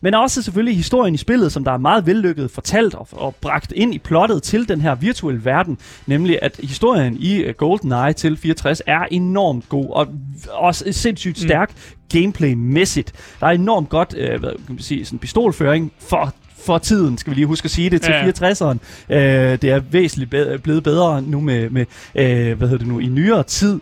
Men også selvfølgelig historien i spillet, som der er meget vellykket fortalt og, og bragt ind i plottet til den her virtuelle verden. Nemlig at historien i uh, GoldenEye til 64 er enormt god og også sindssygt stærk mm. gameplay-mæssigt. Der er enormt godt øh, hvad kan man sige, sådan pistolføring for for tiden, skal vi lige huske at sige det, til
Ja.
ja. 64'eren. Øh, det er væsentligt blevet bedre nu med, med øh, hvad hedder det nu, i nyere tid.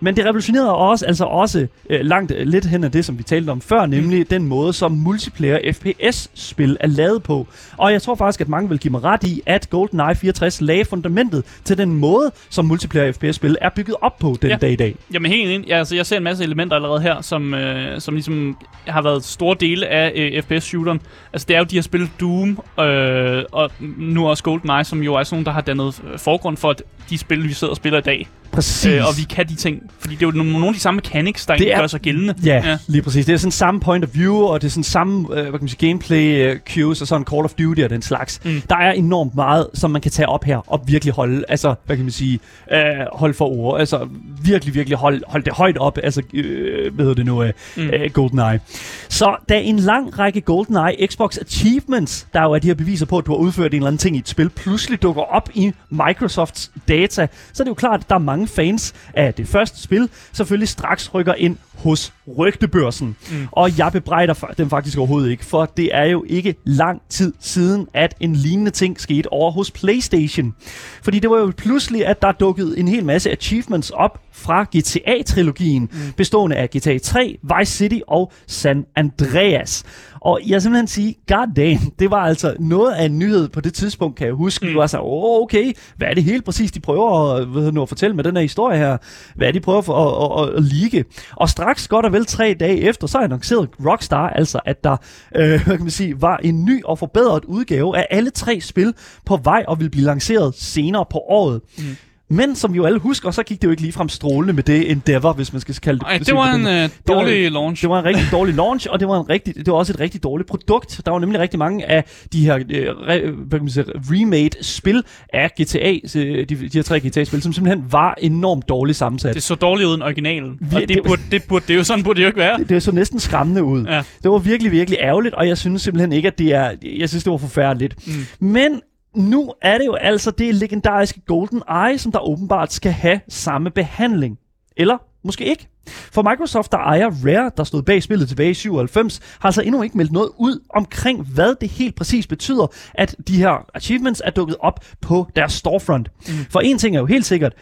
Men det revolutionerede også, altså også øh, langt øh, lidt hen af det, som vi talte om før, nemlig mm. den måde, som multiplayer FPS-spil er lavet på. Og jeg tror faktisk, at mange vil give mig ret i, at GoldenEye 64 lagde fundamentet til den måde, som multiplayer FPS-spil er bygget op på den
Ja.
dag i dag.
Jamen helt ind. Ja, altså, jeg ser en masse elementer allerede her, som, øh, som ligesom har været store dele af øh, FPS-shooteren. Altså det er jo de her spil Doom, øh, og nu også GoldenEye, som jo er sådan nogle, der har dannet øh, forgrund for de spil, vi sidder og spiller i dag.
Præcis.
Øh, og vi kan de ting. Fordi det er jo nogle, af de samme mechanics, der
Det er-
gør sig gældende.
Ja, ja, lige præcis. Det er sådan samme point of view, og det er sådan samme øh, hvad kan man sige, gameplay uh, cues og sådan Call of Duty og den slags.
Mm.
Der er enormt meget, som man kan tage op her og virkelig holde, altså, hvad kan man sige, øh, holde for ord. Altså, virkelig, virkelig holde hold det højt op, altså, øh, hvad hedder det nu, øh,
Mm.
øh, GoldenEye. Så da en lang række GoldenEye Xbox Achievements, der jo er de her beviser på, at du har udført en eller anden ting i et spil, pludselig dukker op i Microsofts data, så er det jo klart, at der er mange fans af det første spil, selvfølgelig straks rykker ind hos rygtebørsen. Mm. Og jeg bebrejder dem faktisk overhovedet ikke, for det er jo ikke lang tid siden, at en lignende ting skete over hos PlayStation. Fordi det var jo pludselig, at der dukkede en hel masse achievements op fra GTA-trilogien, mm. bestående af GTA 3, Vice City og San Andreas. Og jeg simpelthen sige, god damn, det var altså noget af en nyhed på det tidspunkt, kan jeg huske. Mm. Det var så, oh, okay, hvad er det helt præcis, de prøver at, hvad nu, at fortælle med den her historie her? Hvad er de prøver for at, at, at, at ligge? Og straks godt og vel tre dage efter, så annoncerede Rockstar altså, at der øh, hvad kan man sige, var en ny og forbedret udgave af alle tre spil på vej og ville blive lanceret senere på året. Mm. Men som vi jo alle husker, så gik det jo ikke ligefrem strålende med det Endeavor, hvis man skal kalde det.
Ej,
sige
det var en øh, dårlig launch.
det var en rigtig dårlig launch, og det var, en rigtig, det var også et rigtig dårligt produkt. Der var nemlig rigtig mange af de her øh, re, hvad kan man sige, remade spil af GTA, øh, de, de her tre GTA-spil, som simpelthen var enormt dårligt sammensat.
Det så dårligt ud end originalen.
Vi-
Og det
det-
burde, det burde, det er jo sådan burde det jo ikke være.
det, det så næsten skræmmende ud.
Ja.
Det var virkelig, virkelig ærgerligt, og jeg synes simpelthen ikke, at det er... Jeg synes, det var forfærdeligt. Mm. Men nu er det jo altså det legendariske Golden Eye, som der åbenbart skal have samme behandling. Eller måske ikke. For Microsoft, der ejer Rare, der stod bag spillet tilbage i 97, har altså endnu ikke meldt noget ud omkring, hvad det helt præcis betyder, at de her achievements er dukket op på deres storefront. Mm. For en ting er jo helt sikkert,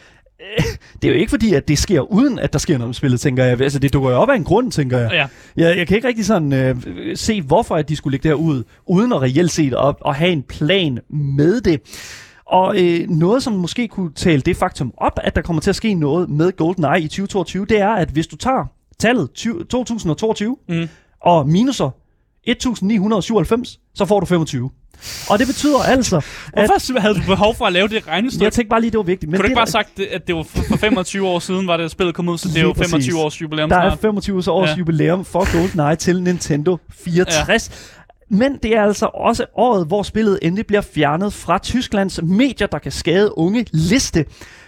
det er jo ikke fordi, at det sker uden, at der sker noget med spillet, tænker jeg. Altså, det dukker jo op af en grund, tænker jeg.
Ja.
Jeg, jeg kan ikke rigtig sådan øh, se, hvorfor at de skulle lægge det her ud, uden at reelt set op og have en plan med det. Og øh, noget, som måske kunne tale det faktum op, at der kommer til at ske noget med GoldenEye i 2022, det er, at hvis du tager tallet 20, 2022
Mm.
og minuser 1997, så får du 25. Og det betyder altså, at...
Hvorfor havde du behov for at lave det regnestykke?
Jeg tænkte bare lige, det var vigtigt.
Men Kunne du ikke bare sagt, at det var for 25 år siden, var det spillet kom ud, så det er jo 25 års jubilæum
Der er 25 års ja. jubilæum for GoldenEye til Nintendo 64. Ja. Men det er altså også året, hvor spillet endelig bliver fjernet fra Tysklands medier, der kan skade unge liste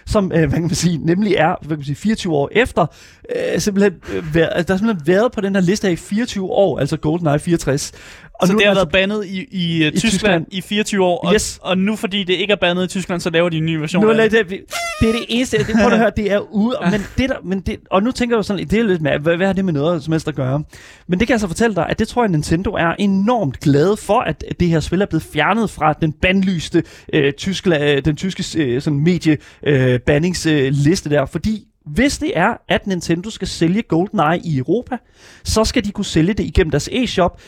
som øh, hvad kan man sige, nemlig er hvad kan man sige, 24 år efter. Øh, simpelthen, øh, der har simpelthen været på den her liste her i 24 år, altså GoldenEye 64.
Og så nu det har været bandet i, i, uh, i Tyskland, Tyskland. i 24 år, og, yes. og nu fordi det ikke er bandet i Tyskland, så laver de en ny version
nu, det, det, det er det eneste, det, prøv at høre, det er ude, men det der, men det, og nu tænker du sådan, det er lidt med, hvad, hvad har det med noget som helst at gøre? Men det kan jeg så fortælle dig, at det tror jeg, Nintendo er enormt glad for, at det her spil er blevet fjernet fra den bandlyste øh, tyskla, den tyske øh, sådan medie øh, bandingsliste der, fordi hvis det er, at Nintendo skal sælge GoldenEye i Europa, så skal de kunne sælge det igennem deres e-shop,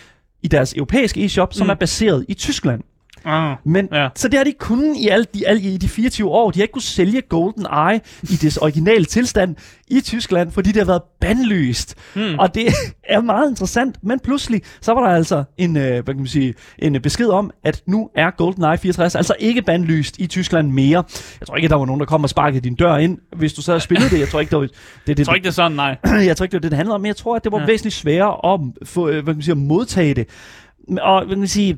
i deres europæiske e-shop, som mm. er baseret i Tyskland. Ah, Men, ja. Så det har de kun i, alle de, alle, i de 24 år. De har ikke kunnet sælge Golden Eye i dets originale tilstand i Tyskland, fordi det har været bandlyst. Hmm. Og det er meget interessant. Men pludselig, så var der altså en, øh, hvad kan man sige, en besked om, at nu er Golden Eye 64 altså ikke bandlyst i Tyskland mere. Jeg tror ikke, at der var nogen, der kom og sparkede din dør ind, hvis du så havde spillet det. Jeg tror ikke, det var, det,
det, jeg tror ikke, det er sådan, nej.
jeg tror ikke, det var det, det handlede om. Men jeg tror, at det var ja. væsentligt sværere at, få, øh, hvad kan man sige, at modtage det. Og hvad kan man sige,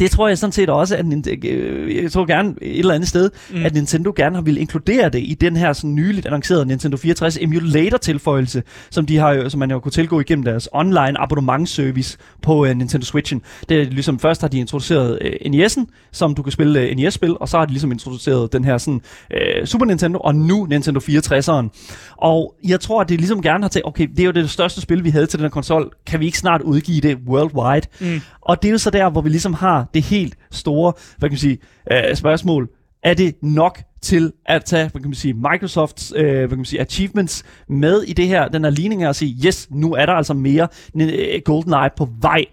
det tror jeg sådan set også, at øh, jeg tror gerne et eller andet sted, mm. at Nintendo gerne har ville inkludere det i den her sådan nyligt annoncerede Nintendo 64 emulator-tilføjelse, som, de har, som man jo kunne tilgå igennem deres online abonnementsservice på uh, Nintendo Switchen. Det er ligesom, først har de introduceret uh, NES'en, som du kan spille uh, NES-spil, og så har de ligesom introduceret den her sådan, uh, Super Nintendo, og nu Nintendo 64'eren. Og jeg tror, at det ligesom gerne har tænkt, okay, det er jo det største spil, vi havde til den her konsol, kan vi ikke snart udgive det worldwide? Mm. Og det er jo så der, hvor vi ligesom har det helt store, hvad kan man sige, øh, spørgsmål. Er det nok til at tage, hvad kan man sige, Microsofts øh, hvad kan man sige, achievements med i det her, den her ligning her, og sige, yes, nu er der altså mere øh, GoldenEye på vej.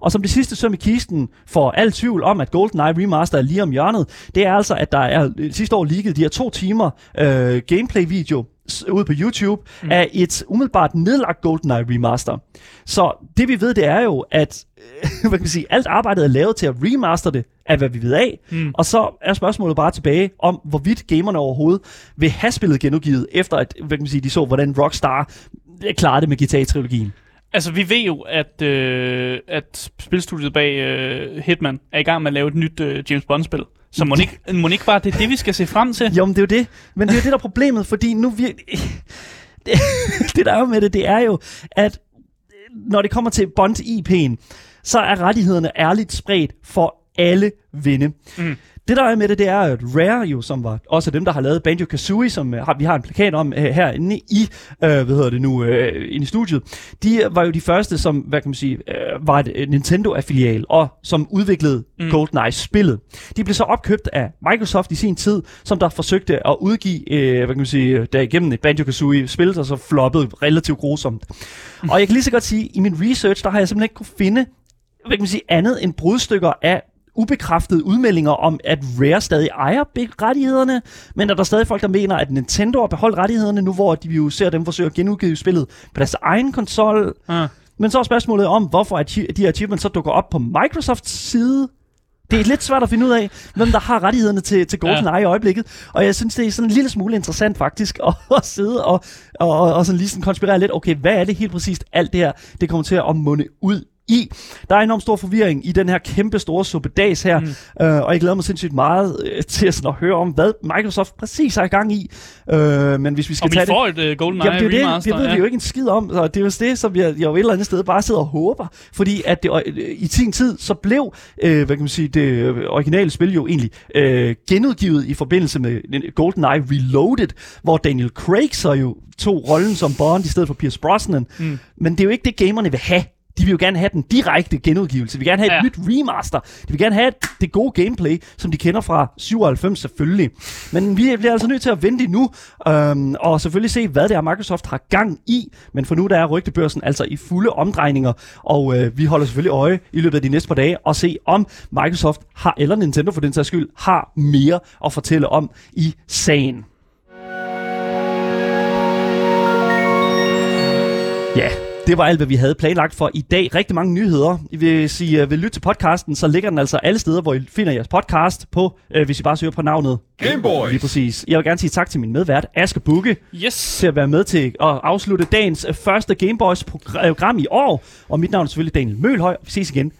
Og som det sidste søm i kisten for al tvivl om, at GoldenEye Remaster er lige om hjørnet, det er altså, at der er sidste år ligget de her to timer øh, gameplay-video ude på YouTube mm. af et umiddelbart nedlagt GoldenEye remaster. Så det vi ved, det er jo, at hvad kan man sige, alt arbejdet er lavet til at remaster det, af hvad vi ved af. Mm. Og så er spørgsmålet bare tilbage om, hvorvidt gamerne overhovedet vil have spillet genudgivet, efter at hvad kan man sige, de så, hvordan Rockstar klarede det med GTA-trilogien.
Altså, vi ved jo, at, øh, at spilstudiet bag øh, Hitman er i gang med at lave et nyt øh, James Bond-spil. Så må ikke, må ikke bare det er det, vi skal se frem til?
Jo, men det er jo det. Men det er jo det, der er problemet, fordi nu vi... Det, det der er med det, det er jo, at når det kommer til Bond-IP'en, så er rettighederne ærligt spredt for alle vinde. Mm. Det der er med det, det er, at Rare jo, som var også dem, der har lavet Banjo-Kazooie, som har, vi har en plakat om uh, herinde i, uh, hvad hedder det nu, uh, inde i studiet, de var jo de første, som, hvad kan man sige, uh, var et Nintendo-affilial, og som udviklede mm. GoldenEye-spillet. De blev så opkøbt af Microsoft i sin tid, som der forsøgte at udgive, uh, hvad kan man sige, der igennem et Banjo-Kazooie-spil, der så floppede relativt grusomt. Mm. Og jeg kan lige så godt sige, i min research, der har jeg simpelthen ikke kunne finde hvad kan man sige, andet end brudstykker af ubekræftede udmeldinger om, at Rare stadig ejer rettighederne, men at der er stadig folk, der mener, at Nintendo har beholdt rettighederne nu, hvor de jo ser dem forsøge at genudgive spillet på deres egen konsol. Ja. Men så er spørgsmålet om, hvorfor at de her achievements så dukker op på Microsofts side. Det er lidt svært at finde ud af, hvem der har rettighederne til, til GoldenEye ja. i øjeblikket. Og jeg synes, det er sådan en lille smule interessant faktisk at, at sidde og, og, og sådan lige sådan konspirere lidt. Okay, hvad er det helt præcist, alt det her, det kommer til at munde ud i. Der er enormt stor forvirring i den her kæmpe store suppedags her, mm. øh, og jeg glæder mig sindssygt meget øh, til sådan at høre om, hvad Microsoft præcis har i gang i. Øh, men hvis vi skal
og
tage
vi får det, et uh, GoldenEye jamen,
det,
remaster.
Det, det ved ja. vi jo ikke en skid om, og det er jo det, som jeg, jeg jo et eller andet sted bare sidder og håber, fordi at det, øh, i sin tid, så blev, øh, hvad kan man sige, det originale spil jo egentlig øh, genudgivet i forbindelse med GoldenEye Reloaded, hvor Daniel Craig så jo tog rollen som Bond i stedet for Pierce Brosnan. Mm. Men det er jo ikke det, gamerne vil have de vil jo gerne have den direkte genudgivelse. De vil gerne have ja. et nyt remaster. De vil gerne have det gode gameplay, som de kender fra 97 selvfølgelig. Men vi bliver altså nødt til at vente nu, øhm, og selvfølgelig se, hvad det er, Microsoft har gang i. Men for nu der er rygtebørsen altså i fulde omdrejninger, og øh, vi holder selvfølgelig øje i løbet af de næste par dage og se, om Microsoft har, eller Nintendo for den sags skyld, har mere at fortælle om i sagen. Ja, Det var alt, hvad vi havde planlagt for i dag. Rigtig mange nyheder. Hvis I uh, vil lytte til podcasten, så ligger den altså alle steder, hvor I finder jeres podcast på, uh, hvis I bare søger på navnet.
Gameboys.
Lige præcis. Jeg vil gerne sige tak til min medvært, Aske Bukke,
Yes.
til at være med til at afslutte dagens øh, første Gameboys program i år. Og mit navn er selvfølgelig Daniel Mølhøj. Vi ses igen